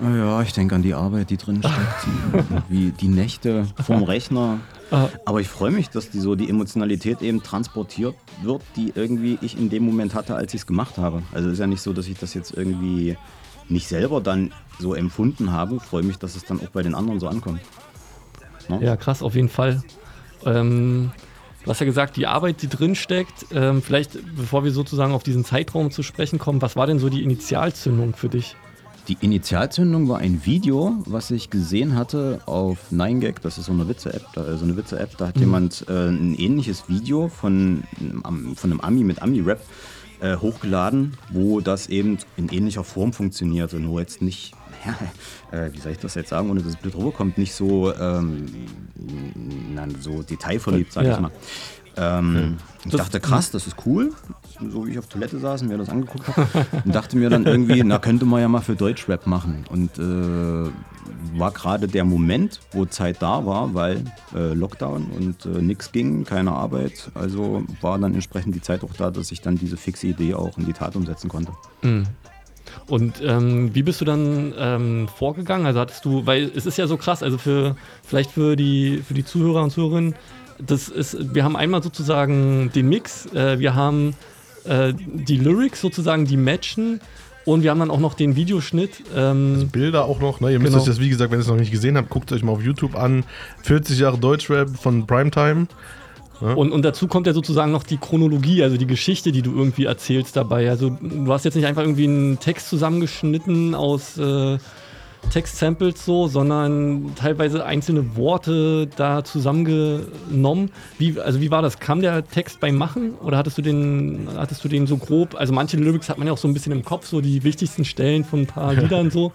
Ja, ich denke an die Arbeit, die drin steckt. wie die Nächte vom Rechner. Ah. Aber ich freue mich, dass die so die Emotionalität eben transportiert wird, die irgendwie ich in dem Moment hatte, als ich es gemacht habe. Also ist ja nicht so, dass ich das jetzt irgendwie nicht selber dann so empfunden habe. Freue mich, dass es dann auch bei den anderen so ankommt. Ne? Ja, krass, auf jeden Fall. Ähm, du hast ja gesagt, die Arbeit, die drin steckt. Ähm, vielleicht, bevor wir sozusagen auf diesen Zeitraum zu sprechen kommen, was war denn so die Initialzündung für dich? Die Initialzündung war ein Video, was ich gesehen hatte auf 9gag, das ist so eine Witze-App, da, äh, so eine Witze-App, da hat Mhm. jemand äh, ein ähnliches Video von, von einem Ami mit Ami-Rap äh, hochgeladen, wo das eben in ähnlicher Form funktionierte, nur jetzt nicht, ja, äh, wie soll ich das jetzt sagen, ohne dass es blöd rüberkommt, nicht so, ähm, so detailverliebt, sag Ja. ich mal. Ähm, ich Das- dachte, krass, das ist cool. So wie ich auf Toilette saß und mir das angeguckt habe. Und dachte mir dann irgendwie, na, könnte man ja mal für Deutschrap machen. Und äh, war gerade der Moment, wo Zeit da war, weil äh, Lockdown und äh, nichts ging, keine Arbeit. Also war dann entsprechend die Zeit auch da, dass ich dann diese fixe Idee auch in die Tat umsetzen konnte. Mhm. Und ähm, wie bist du dann ähm, vorgegangen? Also hattest du, weil es ist ja so krass, also für vielleicht für die für die Zuhörer und Zuhörerinnen, das ist, wir haben einmal sozusagen den Mix, äh, wir haben äh, die Lyrics sozusagen, die matchen und wir haben dann auch noch den Videoschnitt. Ähm, Bilder auch noch, ne? Ihr müsst Genau. euch das, wie gesagt, wenn ihr es noch nicht gesehen habt, guckt euch mal auf YouTube an. 40 Jahre Deutschrap von Primetime. Ja? Und, und dazu kommt ja sozusagen noch die Chronologie, also die Geschichte, die du irgendwie erzählst dabei. Also du hast jetzt nicht einfach irgendwie einen Text zusammengeschnitten aus äh, Textsamples so, sondern teilweise einzelne Worte da zusammengenommen. Wie, also wie war das? Kam der Text beim Machen oder hattest du den, hattest du den so grob? Also manche Lyrics hat man ja auch so ein bisschen im Kopf, so die wichtigsten Stellen von ein paar Liedern so.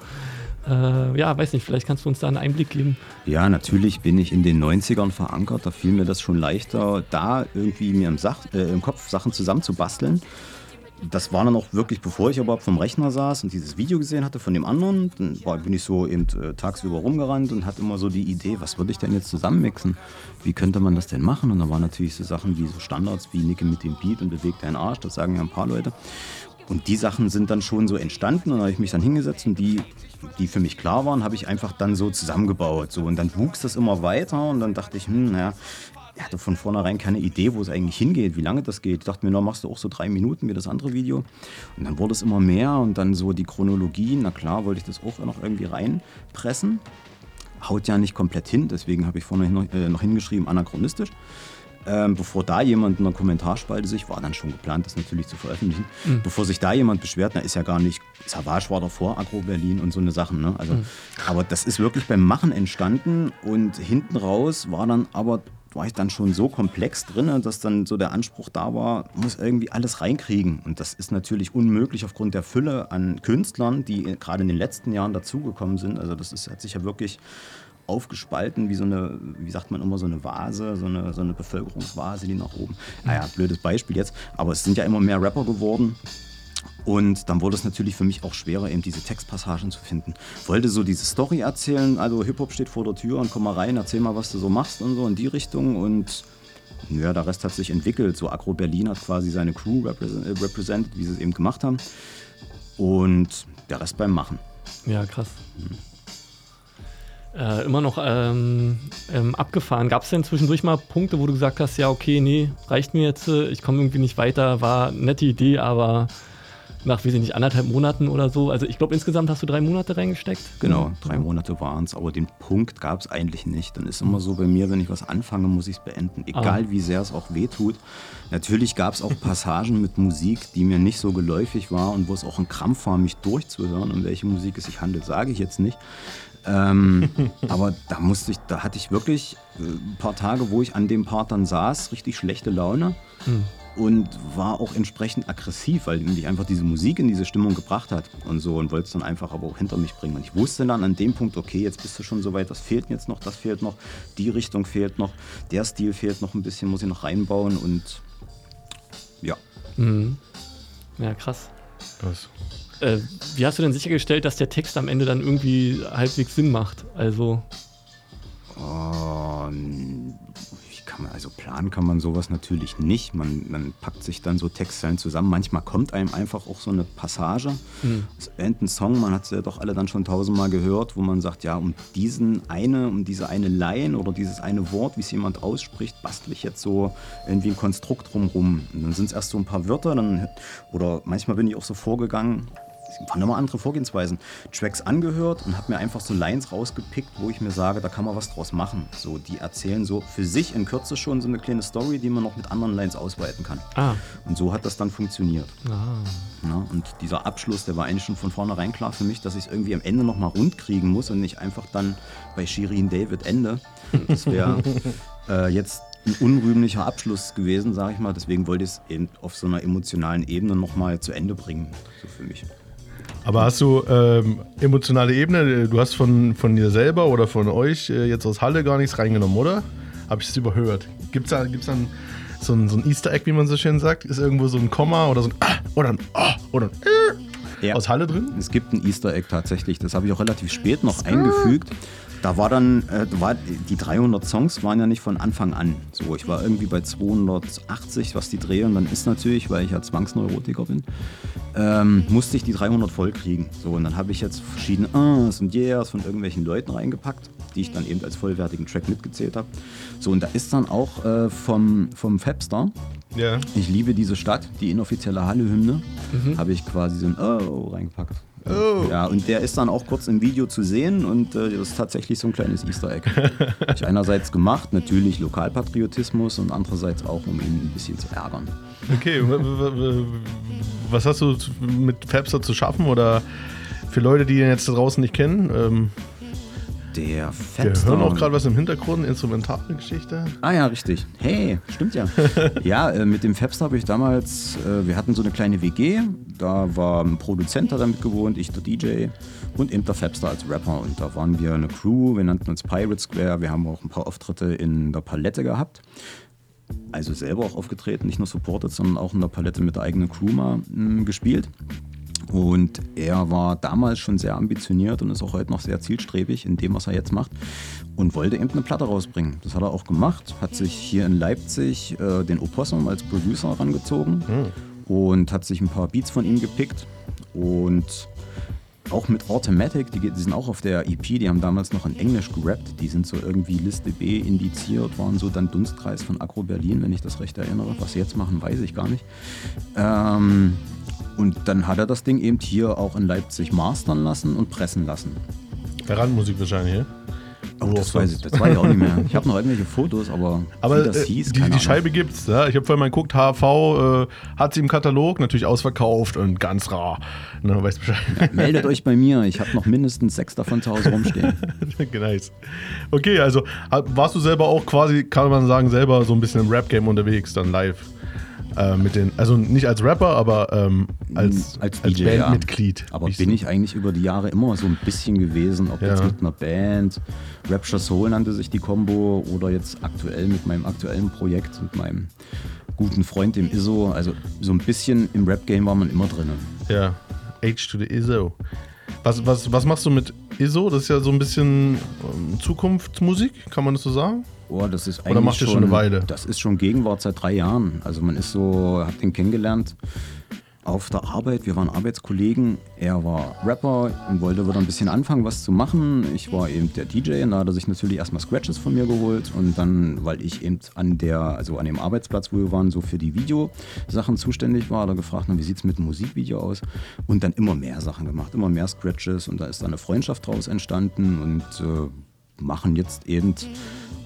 Äh, ja, weiß nicht, vielleicht kannst du uns da einen Einblick geben. Ja, natürlich bin ich in den 90ern verankert. Da fiel mir das schon leichter, da irgendwie mir im, Sach äh, im Kopf Sachen zusammenzubasteln. Das war dann auch wirklich, bevor ich überhaupt vom Rechner saß und dieses Video gesehen hatte von dem anderen. Dann war, bin ich so eben äh, tagsüber rumgerannt und hatte immer so die Idee, was würde ich denn jetzt zusammenmixen? Wie könnte man das denn machen? Und da waren natürlich so Sachen wie so Standards wie Nicke mit dem Beat und bewegt deinen Arsch. Das sagen ja ein paar Leute. Und die Sachen sind dann schon so entstanden und da habe ich mich dann hingesetzt und die, die für mich klar waren, habe ich einfach dann so zusammengebaut. So. Und dann wuchs das immer weiter und dann dachte ich, hm, naja, ich hatte von vornherein keine Idee, wo es eigentlich hingeht, wie lange das geht. Ich dachte mir, na, machst du auch so drei Minuten wie das andere Video. Und dann wurde es immer mehr und dann so die Chronologie, na klar, wollte ich das auch noch irgendwie reinpressen. Haut ja nicht komplett hin, deswegen habe ich vorne noch, äh, noch hingeschrieben, anachronistisch. Ähm, bevor da jemand in der Kommentarspalte sich, war dann schon geplant, das natürlich zu veröffentlichen, Mhm. bevor sich da jemand beschwert, na ist ja gar nicht, Savage war davor, Agro Berlin und so eine Sachen. Ne? Also, Mhm. Aber das ist wirklich beim Machen entstanden und hinten raus war dann aber, war ich dann schon so komplex drin, dass dann so der Anspruch da war, muss irgendwie alles reinkriegen. Und das ist natürlich unmöglich aufgrund der Fülle an Künstlern, die gerade in den letzten Jahren dazugekommen sind. Also das ist, hat sich ja wirklich aufgespalten wie so eine, wie sagt man immer, so eine Vase, so eine, so eine Bevölkerungsvase, die nach oben. Naja, blödes Beispiel jetzt, aber es sind ja immer mehr Rapper geworden. Und dann wurde es natürlich für mich auch schwerer, eben diese Textpassagen zu finden. Wollte so diese Story erzählen, also Hip-Hop steht vor der Tür und komm mal rein, erzähl mal, was du so machst und so in die Richtung. Und ja, der Rest hat sich entwickelt. So Agro Berlin hat quasi seine Crew represent, äh, represented, wie sie es eben gemacht haben. Und der Rest beim Machen. Ja, krass. Äh, immer noch ähm, ähm, abgefahren. Gab es denn zwischendurch mal Punkte, wo du gesagt hast, ja, okay, nee, reicht mir jetzt, äh, ich komme irgendwie nicht weiter, war eine nette Idee, aber nach, weiß ich nicht, anderthalb Monaten oder so. Also ich glaube, insgesamt hast du drei Monate reingesteckt. Genau, drei Monate waren es, aber den Punkt gab es eigentlich nicht. Dann ist immer so bei mir, wenn ich was anfange, muss ich es beenden. Egal Ah. wie sehr es auch wehtut. Natürlich gab es auch Passagen mit Musik, die mir nicht so geläufig war und wo es auch ein Krampf war, mich durchzuhören. Um welche Musik es sich handelt, sage ich jetzt nicht. Ähm, aber da musste ich, da hatte ich wirklich äh, ein paar Tage, wo ich an dem Part dann saß, richtig schlechte Laune Hm. und war auch entsprechend aggressiv, weil mich einfach diese Musik in diese Stimmung gebracht hat und so und wollte es dann einfach aber auch hinter mich bringen. Und ich wusste dann an dem Punkt, okay, jetzt bist du schon so weit, das fehlt jetzt noch, das fehlt noch, die Richtung fehlt noch, der Stil fehlt noch ein bisschen, muss ich noch reinbauen und ja. Mhm. Ja, krass. Was? Äh, wie hast du denn sichergestellt, dass der Text am Ende dann irgendwie halbwegs Sinn macht? Also, wie kann man, also planen kann man sowas natürlich nicht. Man, man packt sich dann so Textzeilen zusammen. Manchmal kommt einem einfach auch so eine Passage. Mhm. Es endet ein Song, man hat es ja doch alle dann schon tausendmal gehört, wo man sagt, ja, um diesen eine, um diese eine Line oder dieses eine Wort, wie es jemand ausspricht, bastel ich jetzt so irgendwie ein Konstrukt drumrum. Und dann sind es erst so ein paar Wörter, dann, oder manchmal bin ich auch so vorgegangen, waren immer andere Vorgehensweisen. Tracks angehört und habe mir einfach so Lines rausgepickt, wo ich mir sage, da kann man was draus machen. So, die erzählen so für sich in Kürze schon so eine kleine Story, die man noch mit anderen Lines ausweiten kann. Ah. Und so hat das dann funktioniert. ah. Ja, und dieser Abschluss, der war eigentlich schon von vornherein klar für mich, dass ich es irgendwie am Ende nochmal rund kriegen muss und nicht einfach dann bei Shirin David Ende. Das wäre äh, jetzt ein unrühmlicher Abschluss gewesen, sage ich mal. Deswegen wollte ich es eben auf so einer emotionalen Ebene nochmal zu Ende bringen, so für mich. Aber hast du ähm, emotionale Ebene? Du hast von, von dir selber oder von euch äh, jetzt aus Halle gar nichts reingenommen, oder? Habe ich es überhört? Gibt es da, gibt's dann so ein, so ein Easter Egg, wie man so schön sagt? Ist irgendwo so ein Komma oder so ein Ah oder ein Ah oder ein Ja. aus Halle drin? Es gibt ein Easter Egg tatsächlich, das habe ich auch relativ spät noch eingefügt. Da war dann, äh, war, die 300 Songs waren ja nicht von Anfang an. So, ich war irgendwie bei 280, was die Dreh und dann ist natürlich, weil ich ja Zwangsneurotiker bin, ähm, musste ich die 300 voll kriegen. So, und dann habe ich jetzt verschiedene Ahs und Yeahs von irgendwelchen Leuten reingepackt, die ich dann eben als vollwertigen Track mitgezählt habe. So, und da ist dann auch äh, vom, vom Fabstar, Ja. ich liebe diese Stadt, die inoffizielle Halle-Hymne, Mhm. habe ich quasi so ein Oh reingepackt. Oh. Ja, und der ist dann auch kurz im Video zu sehen und äh, das ist tatsächlich so ein kleines Easter Egg. Ich einerseits gemacht, natürlich Lokalpatriotismus und andererseits auch, um ihn ein bisschen zu ärgern. Okay, was hast du mit Fabster zu schaffen oder für Leute, die ihn jetzt da draußen nicht kennen? Ähm, Der wir Fabstar. hören auch gerade was im Hintergrund, instrumentale Geschichte. Ah ja, richtig. Hey, stimmt ja. ja, äh, mit dem Fabstar habe ich damals, äh, wir hatten so eine kleine WG, da war ein Produzent damit gewohnt, ich der DJ und eben der Fabstar als Rapper. Und da waren wir eine Crew, wir nannten uns Pirate Square, wir haben auch ein paar Auftritte in der Palette gehabt. Also selber auch aufgetreten, nicht nur supported, sondern auch in der Palette mit der eigenen Crew mal mh, gespielt. Und er war damals schon sehr ambitioniert und ist auch heute noch sehr zielstrebig in dem, was er jetzt macht. Und wollte eben eine Platte rausbringen. Das hat er auch gemacht. Hat sich hier in Leipzig äh, den Opossum als Producer herangezogen und hat sich ein paar Beats von ihm gepickt. Und auch mit Automatic, die, die sind auch auf der EP, die haben damals noch in Englisch gerappt. Die sind so irgendwie Liste B indiziert, waren so dann Dunstkreis von Agro Berlin, wenn ich das recht erinnere. Was sie jetzt machen, weiß ich gar nicht. Ähm, und dann hat er das Ding eben hier auch in Leipzig mastern lassen und pressen lassen. Randmusik wahrscheinlich, ja? Oh, das, weiß ich, das weiß ich auch nicht mehr. Ich habe noch irgendwelche Fotos, aber, Aber wie das äh, hieß, die, die. Scheibe gibt's. Ja? Ich habe vorhin mal geguckt, HV äh, hat sie im Katalog, natürlich ausverkauft und ganz rar. Ne, weißt Bescheid. Meldet euch bei mir, ich habe noch mindestens sechs davon zu Hause rumstehen. nice. Okay, also warst du selber auch quasi, kann man sagen, selber so ein bisschen im Rap-Game unterwegs, dann live. Äh, mit den, also nicht als Rapper, aber ähm, als, als, DJ, Bandmitglied. Ja. Aber bin ich eigentlich über die Jahre immer so ein bisschen gewesen, ob Ja. jetzt mit einer Band, Rapture Soul nannte sich die Combo, oder jetzt aktuell mit meinem aktuellen Projekt, mit meinem guten Freund, dem ISO. Also so ein bisschen im Rap-Game war man immer drin. Ja, H to the ISO. Was, was, was machst du mit ISO? Das ist ja so ein bisschen ähm, Zukunftsmusik, kann man das so sagen? Oh, das ist eigentlich Oder macht ihr schon eine Weile? Das ist schon Gegenwart seit drei Jahren. Also man ist so, hat den kennengelernt auf der Arbeit. Wir waren Arbeitskollegen. Er war Rapper und wollte wieder ein bisschen anfangen, was zu machen. Ich war eben der DJ und da hat er sich natürlich erstmal Scratches von mir geholt. Und dann, weil ich eben an der, also an dem Arbeitsplatz, wo wir waren, so für die Videosachen zuständig war, hat er gefragt, na, wie sieht es mit einem Musikvideo aus? Und dann immer mehr Sachen gemacht, immer mehr Scratches und da ist dann eine Freundschaft draus entstanden und äh, machen jetzt eben,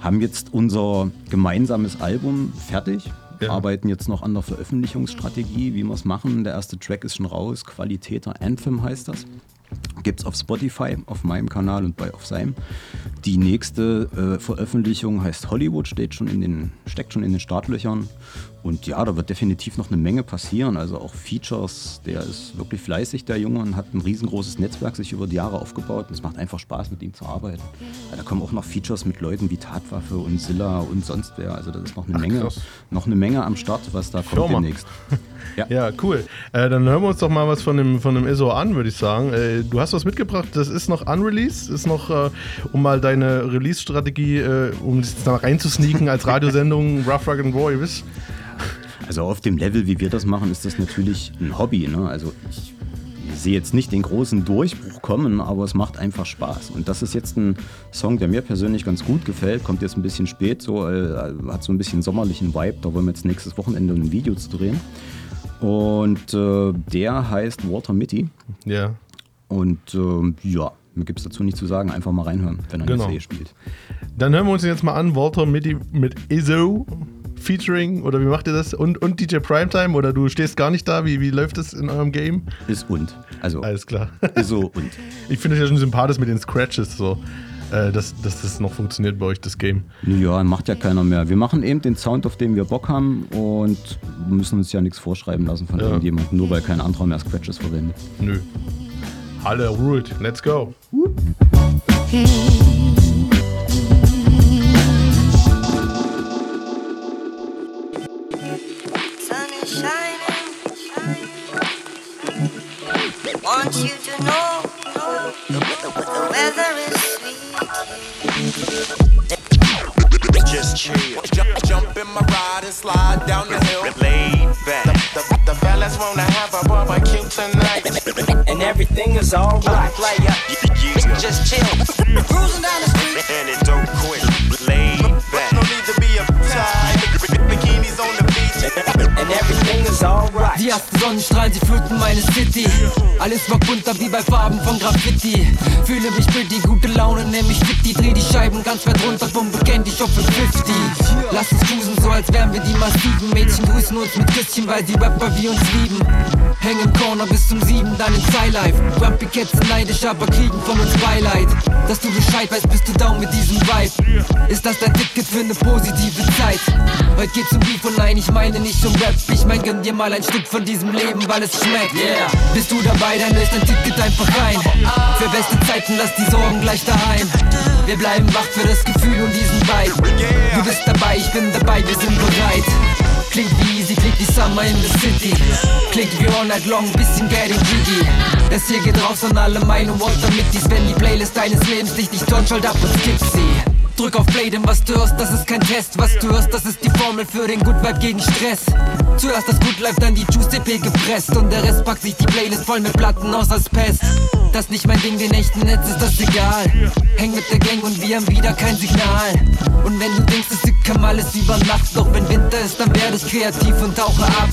haben jetzt unser gemeinsames Album fertig. Arbeiten jetzt noch an der Veröffentlichungsstrategie, wie wir es machen. Der erste Track ist schon raus. Qualitäter Anthem heißt das. Gibt's auf Spotify, auf meinem Kanal und bei auf seinem. Die nächste äh, Veröffentlichung heißt Hollywood, steht schon in den, steckt schon in den Startlöchern. Und ja, da wird definitiv noch eine Menge passieren. Also auch Features. Der ist wirklich fleißig, der Junge, und hat ein riesengroßes Netzwerk sich über die Jahre aufgebaut. Und es macht einfach Spaß, mit ihm zu arbeiten. Ja, da kommen auch noch Features mit Leuten wie Tatwaffe und Silla und sonst wer. Also das ist noch eine Ach, Menge, krass. noch eine Menge am Start, was da kommt demnächst. Ja, cool. Äh, dann hören wir uns doch mal was von dem, von dem ISO an, würde ich sagen. Äh, du hast was mitgebracht, das ist noch unreleased, ist noch, äh, um mal deine Release-Strategie, äh, um es da reinzusneaken als Radiosendung, Rough Rock and Roll, ihr wisst. Also auf dem Level, wie wir das machen, ist das natürlich ein Hobby. Ne? Also ich sehe jetzt nicht den großen Durchbruch kommen, aber es macht einfach Spaß. Und das ist jetzt ein Song, der mir persönlich ganz gut gefällt. Kommt jetzt ein bisschen spät, so äh, hat so ein bisschen sommerlichen Vibe. Da wollen wir jetzt nächstes Wochenende ein Video zu drehen. Und äh, der heißt Walter Mitty. Ja. Und ähm, ja, mir gibt es dazu nichts zu sagen. Einfach mal reinhören, wenn er Genau. eine Serie spielt. Dann hören wir uns jetzt mal an, Walter mit, mit ISO. Featuring oder wie macht ihr das? Und, und DJ Primetime oder du stehst gar nicht da? Wie, wie läuft das in eurem Game? Ist und. Also. Alles klar. So und. Ich finde es ja schon sympathisch mit den Scratches so, äh, dass, dass das noch funktioniert bei euch, das Game. Ja, macht ja keiner mehr. Wir machen eben den Sound, auf den wir Bock haben und müssen uns ja nichts vorschreiben lassen von Ja. irgendjemandem, nur weil kein anderer mehr Scratches verwendet. Nö. Halle ruled. Let's go. Sun is shining. Want you to know the, the weather is sweet. Just chill. Jump, jump in my ride and slide down the hill. Laid back. The, the, the fellas wanna have a barbecue tonight. And everything is alright. Player, just chill. Cruising down the street. And it don't quit. And everything is alright. Die ersten Sonnenstrahlen, sie fluten meine City. Alles war bunter wie bei Farben von Graffiti. Fühle mich pretty, gute Laune, nämlich Fitty. Dreh die Scheiben ganz weit runter, Bombe kennt dich auf 50. Lass uns cruisen, so als wären wir die massiven Mädchen. Grüßen uns mit Küsschen, weil sie Rapper wie uns lieben. Häng im Corner bis zum Sieben, dann in Skylife. Grumpy Cats neidisch, aber kriegen von uns Beileid. Dass du Bescheid weißt, bist du down mit diesem Vibe. Ist das dein Ticket für eine positive Zeit? Heute geht's um Beef und nein, ich meine nicht um Rap. Ich mein, gönn dir mal ein Stück von diesem Leben, weil es schmeckt. Yeah. Bist du dabei, dann löst dein Ticket einfach rein. Für beste Zeiten, lass die Sorgen gleich daheim. Wir bleiben wach für das Gefühl und diesen Vibe. Du bist dabei, ich bin dabei, wir sind bereit. Klingt wie easy, klingt wie Summer in the City. Klingt wie all night long, bisschen getting jiggy. Das hier geht raus an alle meine Water Mitties. Wenn die Playlist deines Lebens dich nicht tont, schalt ab und skip sie. Drück auf Play, denn was du hörst, das ist kein Test. Was du hörst, das ist die Formel für den Good Vibe gegen Stress. Zuerst das Good Life, dann die Juice CP gepresst. Und der Rest packt sich die Playlist voll mit Platten aus als Pest. Das nicht mein Ding, den echten Netz ist das egal. Häng mit der Gang und wir haben wieder kein Signal. Und wenn du denkst, es kam alles über Nacht. Doch wenn Winter ist, dann werde ich kreativ und tauche ab.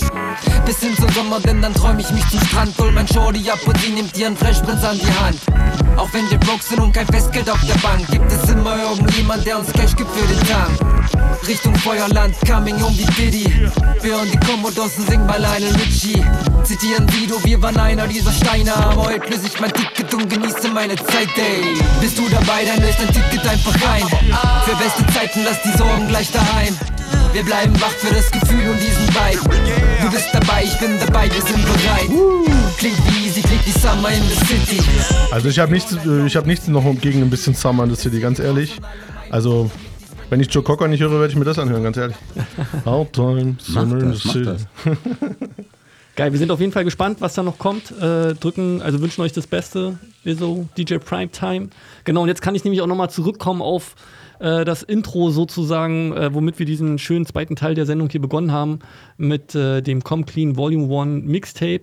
Bis hin zum Sommer, denn dann träum ich mich zum Strand. Hol mein Shorty ab und sie nimmt ihren Freshprinz an die Hand. Auch wenn wir broke sind und kein Festgeld auf der Bank, gibt es immer irgendjemand, der uns Cash gibt für den Tank. Richtung Feuerland, coming um wie Diddy. Wir hören die Kommodossen singen bei Lionel Richie. Zitieren Sido, wir waren einer dieser Steine. Aber heute löse ich mein Ticket und genieße meine Zeit, ey. Bist du dabei, dann löst dein Ticket einfach rein. Für beste Zeiten, lass die Sorgen gleich daheim. Wir bleiben wach für das Gefühl und diesen Vibe. Du bist dabei, ich bin dabei, wir sind bereit. Klingt wie easy, klingt wie Summer in the City. Also ich habe nichts, äh, ich hab nichts noch gegen ein bisschen Summer in the City, ganz ehrlich. Also wenn ich Joe Cocker nicht höre, werde ich mir das anhören, ganz ehrlich. Hard time, summer in the city. Geil, wir sind auf jeden Fall gespannt, was da noch kommt. Äh, drücken, also wünschen euch das Beste. ISO, DJ Primetime. Genau, und jetzt kann ich nämlich auch nochmal zurückkommen auf äh, das Intro sozusagen, äh, womit wir diesen schönen zweiten Teil der Sendung hier begonnen haben, mit äh, dem Come Clean Volume 1 Mixtape.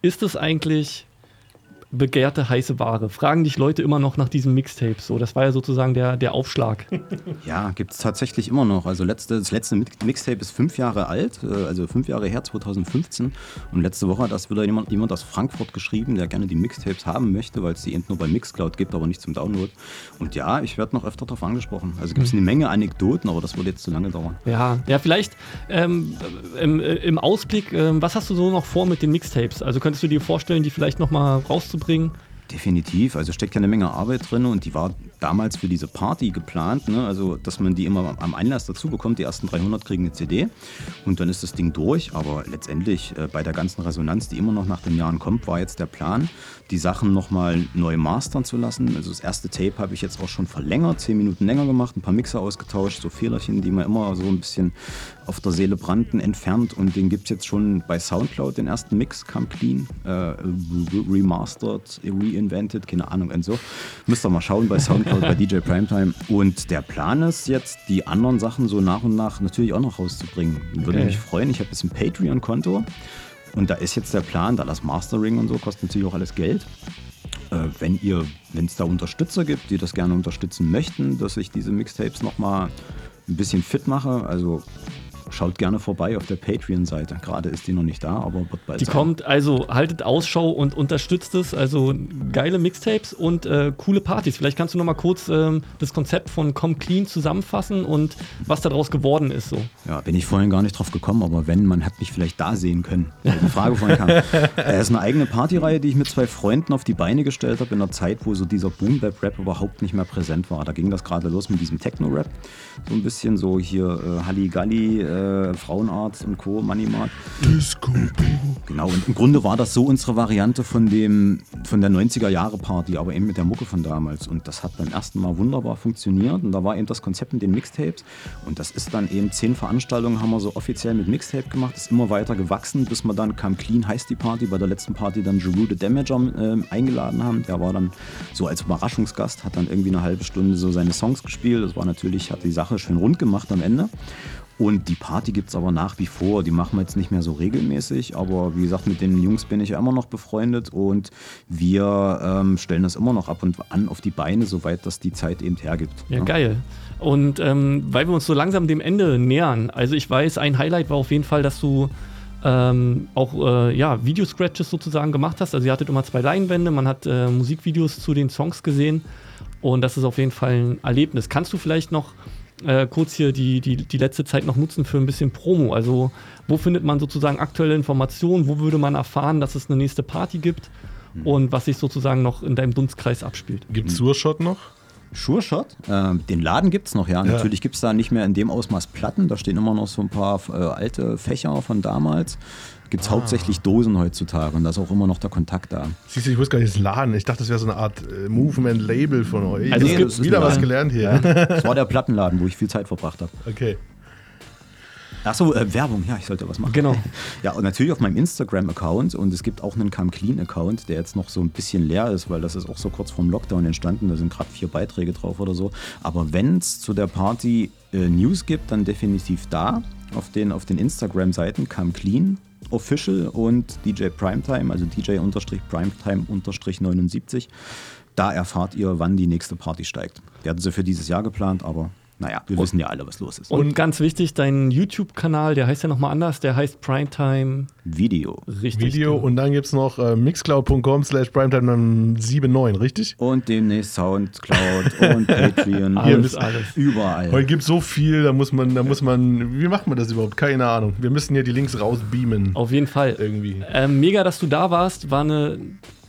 Ist es eigentlich begehrte heiße Ware? Fragen dich Leute immer noch nach diesem Mixtape? So, das war ja sozusagen der, der Aufschlag. Ja, gibt es tatsächlich immer noch. Also letzte, das letzte Mi- Mixtape ist fünf Jahre alt, äh, also fünf Jahre her, 2015. Und letzte Woche hat das wieder jemand, jemand aus Frankfurt geschrieben, der gerne die Mixtapes haben möchte, weil es die eben nur bei Mixcloud gibt, aber nicht zum Download. Und ja, ich werde noch öfter darauf angesprochen. Also gibt es Mhm. eine Menge Anekdoten, aber das würde jetzt zu lange dauern. Ja, ja, vielleicht ähm, im, im Ausblick, ähm, was hast du so noch vor mit den Mixtapes? Also könntest du dir vorstellen, die vielleicht noch mal rauszubringen? Definitiv, also steckt ja eine Menge Arbeit drin und die war damals für diese Party geplant, ne? also dass man die immer am Einlass dazu bekommt, die ersten 300 kriegen eine CD und dann ist das Ding durch, aber letztendlich äh, bei der ganzen Resonanz, die immer noch nach den Jahren kommt, war jetzt der Plan, die Sachen nochmal neu mastern zu lassen. Also das erste Tape habe ich jetzt auch schon verlängert, 10 Minuten länger gemacht, ein paar Mixer ausgetauscht, so Fehlerchen, die mir immer so ein bisschen auf der Seele brannten, entfernt und den gibt es jetzt schon bei Soundcloud, den ersten Mix, kam clean, äh, re- remastered, reinvented, keine Ahnung und so. Müsst ihr mal schauen bei Soundcloud, bei DJ Primetime. Und der Plan ist jetzt, die anderen Sachen so nach und nach natürlich auch noch rauszubringen. Würde Okay. mich freuen, ich habe jetzt ein Patreon-Konto und da ist jetzt der Plan, da das Mastering und so kostet natürlich auch alles Geld. Äh, wenn ihr, wenn es da Unterstützer gibt, die das gerne unterstützen möchten, dass ich diese Mixtapes nochmal ein bisschen fit mache, also schaut gerne vorbei auf der Patreon-Seite. Gerade ist die noch nicht da, aber wird bald Die sein. kommt, also haltet Ausschau und unterstützt es. Also geile Mixtapes und äh, coole Partys. Vielleicht kannst du noch mal kurz ähm, das Konzept von Come Clean zusammenfassen und was daraus geworden ist. So. Ja, bin ich vorhin gar nicht drauf gekommen, aber wenn, man hat mich vielleicht da sehen können. weil Die Frage vorhin kam. Es ist eine eigene Partyreihe, die ich mit zwei Freunden auf die Beine gestellt habe, in einer Zeit, wo so dieser Boom-Bap-Rap überhaupt nicht mehr präsent war. Da ging das gerade los mit diesem Techno-Rap. So ein bisschen so hier äh, Halligalli, äh, Frauenarzt und Co., Moneymark. Disco. Genau, und im Grunde war das so unsere Variante von, dem, von der 90er-Jahre-Party, aber eben mit der Mucke von damals. Und das hat beim ersten Mal wunderbar funktioniert. Und da war eben das Konzept mit den Mixtapes. Und das ist dann eben zehn Veranstaltungen haben wir so offiziell mit Mixtape gemacht. Ist immer weiter gewachsen, bis wir dann kam Clean heißt die Party. Bei der letzten Party dann Jeru the Damager äh, eingeladen haben. Der war dann so als Überraschungsgast, hat dann irgendwie eine halbe Stunde so seine Songs gespielt. Das war natürlich, hat die Sache schön rund gemacht am Ende. Und die Party gibt es aber nach wie vor. Die machen wir jetzt nicht mehr so regelmäßig. Aber wie gesagt, mit den Jungs bin ich ja immer noch befreundet. Und wir ähm, stellen das immer noch ab und an auf die Beine, soweit das die Zeit eben hergibt. Ja, ne? geil. Und ähm, weil wir uns so langsam dem Ende nähern, also ich weiß, ein Highlight war auf jeden Fall, dass du ähm, auch äh, ja, Videoscratches sozusagen gemacht hast. Also ihr hattet immer zwei Leinwände, man hat äh, Musikvideos zu den Songs gesehen und das ist auf jeden Fall ein Erlebnis. Kannst du vielleicht noch äh, kurz hier die, die, die letzte Zeit noch nutzen für ein bisschen Promo? Also wo findet man sozusagen aktuelle Informationen? Wo würde man erfahren, dass es eine nächste Party gibt? Und was sich sozusagen noch in deinem Dunstkreis abspielt. Gibt es Surshot noch? Sure Shot. Ähm, den Laden gibt es noch, ja. Ja. Natürlich gibt es da nicht mehr in dem Ausmaß Platten. Da stehen immer noch so ein paar äh, alte Fächer von damals. Gibt es Ah. hauptsächlich Dosen heutzutage und da ist auch immer noch der Kontakt da. Siehst du, ich wusste gar nicht, das ist Laden. Ich dachte, das wäre so eine Art äh, Movement-Label von euch. Also es es gibt ist wieder was gelernt hier. Ja. Das war der Plattenladen, wo ich viel Zeit verbracht habe. Okay. Achso, äh, Werbung, ja, ich sollte was machen. Genau. Ja, und natürlich auf meinem Instagram-Account und es gibt auch einen Come Clean-Account, der jetzt noch so ein bisschen leer ist, weil das ist auch so kurz vorm Lockdown entstanden. Da sind gerade vier Beiträge drauf oder so. Aber wenn es zu der Party äh, News gibt, dann definitiv da auf den, auf den Instagram-Seiten Come Clean Official und DJ Primetime, also DJ-Primetime-79. Da erfahrt ihr, wann die nächste Party steigt. Wir hatten sie für dieses Jahr geplant, aber naja, wir wissen ja alle, was los ist. Und ganz wichtig, dein YouTube-Kanal, der heißt ja nochmal anders, der heißt Primetime Video. Richtig. Video und dann gibt es noch äh, mixcloud.com slash primetime79, richtig? Und demnächst Soundcloud und Patreon. Alles, alles. Überall. Heute gibt es so viel, da muss man, da muss man, wie macht man das überhaupt? Keine Ahnung. Wir müssen hier die Links rausbeamen. Auf jeden Fall. Irgendwie. Ähm, mega, dass du da warst. War eine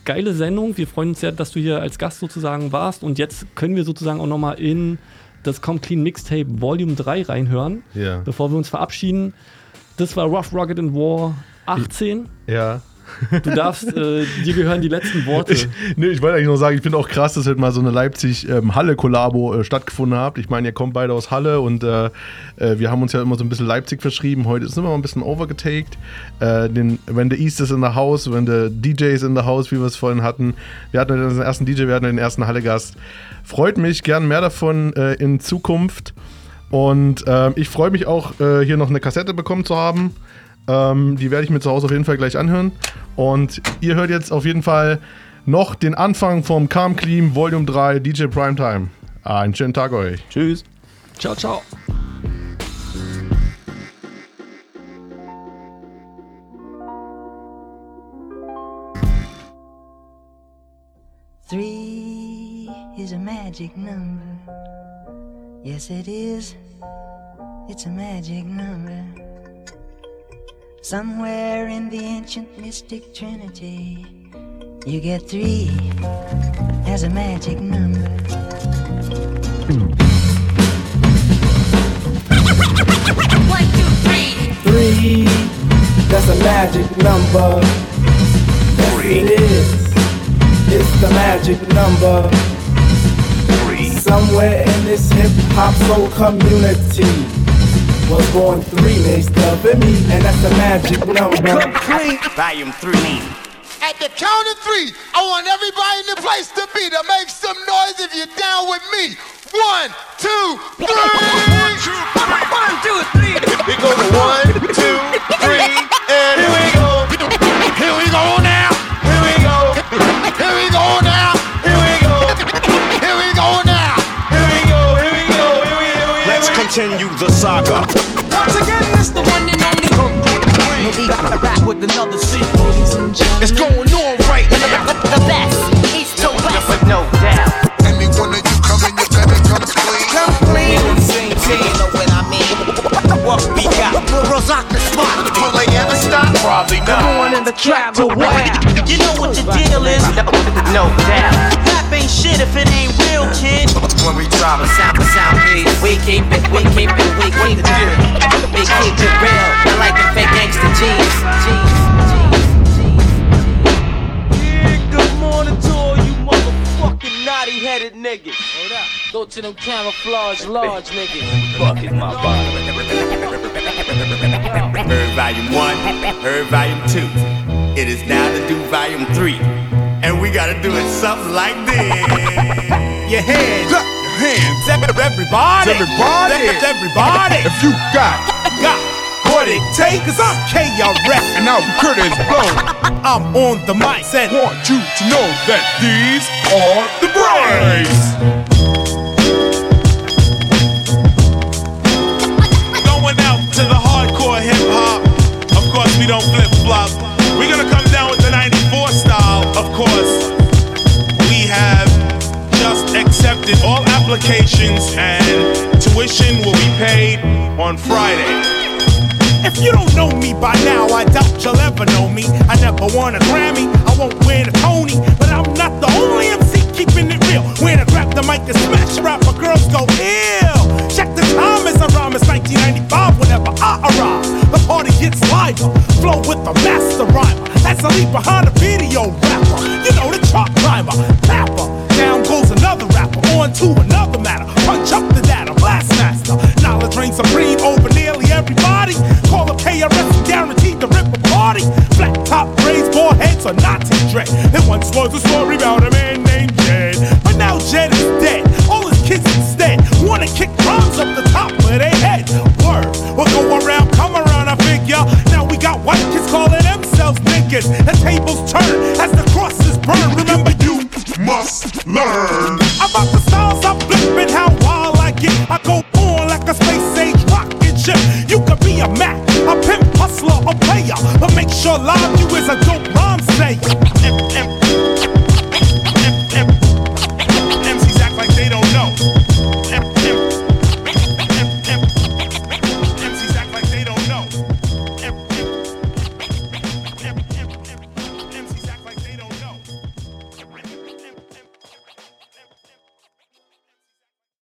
geile Sendung. Wir freuen uns sehr, dass du hier als Gast sozusagen warst. Und jetzt können wir sozusagen auch nochmal in das Come Clean Mixtape Volume 3 reinhören, Ja. bevor wir uns verabschieden. Das war Rough, Rugged and War 18. Ja. Du darfst, äh, dir gehören die letzten Worte. Ich, nee, ich wollte eigentlich nur sagen, ich finde auch krass, dass halt mal so eine Leipzig-Halle-Kollabo äh, stattgefunden hat. Ich meine, ihr kommt beide aus Halle und äh, äh, wir haben uns ja immer so ein bisschen Leipzig verschrieben. Heute ist immer mal ein bisschen overgetaked. Äh, den, wenn der East ist in der Haus, wenn der DJ ist in der Haus, wie wir es vorhin hatten. Wir hatten den ersten DJ, wir hatten den ersten Halle-Gast. Freut mich, gern mehr davon äh, in Zukunft. Und ähm, ich freue mich auch, äh, hier noch eine Kassette bekommen zu haben. Ähm, die werde ich mir zu Hause auf jeden Fall gleich anhören. Und ihr hört jetzt auf jeden Fall noch den Anfang vom Calm Clean Volume 3 DJ Primetime. Einen schönen Tag euch. Tschüss. Ciao, ciao. Is a magic number. Yes, it is. It's a magic number. Somewhere in the ancient mystic trinity, you get three as a magic number. One, two, three. Three, that's a magic number. Yes, it is. It's the magic number. Somewhere in this hip hop soul community was born three names of me, and that's the magic number. Complete. Volume three. At the count of three, I want everybody in the place to be to make some noise if you're down with me. One, two, three. One, two, three. One, two, three. We go to one, two, with another sequel. It's going on right now. The best, east to west. But no doubt. Any one of you coming, you better come clean. Come clean. We're the same team. You know what I mean? What we got? Will Rozak the spot? Will they ever stop? Probably not. Going in the trap to wild. You know what the deal is? No, no doubt. Rap ain't shit if it ain't real, kid. When we drop a sound for sound, please. We keep it, we keep it, we keep it real. We keep it real. I like the fake gangster G's. G's. Yeah, good morning to all you motherfucking naughty headed niggas. Hold up. Go to them camouflage large niggas. Fucking my Heard volume one, heard volume two. It is now to do volume three. And we gotta do it something like this. Your hands, your hands, everybody, everybody, everybody. If you got, got what it takes, I'm KRS and I'm Curtis Blow. I'm on the mic and want you to know that these are the brains. Going out to the hardcore hip hop. Of course, we don't flip flop. We're gonna come course, we have just accepted all applications and tuition will be paid on Friday. If you don't know me by now, I doubt you'll ever know me. I never won a Grammy, I won't win a Tony, but I'm not the only MC keeping it real. When I grab the mic and smash rapper, girls go ill. Check the time as I rhyme, it's 1995 whenever I arrive. Party gets liver, flow with the master rhymer. That's a leap behind a video rapper. You know the chart climber, tapper. Down goes another rapper, on to another matter. Punch up the data, blast master. Knowledge reigns supreme over nearly everybody. Call up KRS guaranteed to rip a party. Flat top braids, bald heads, or Nazi dread. There once was a story about a man named Jed. But now Jed is dead. All his kids instead wanna kick rhymes up the top of their heads. Niggas. The tables turn as the crosses burn. Remember, you must learn. About the styles I'm flipping, how wild I get. I go on like a space age rocket ship. You could be a Mac, a pimp, hustler, a player. But make sure live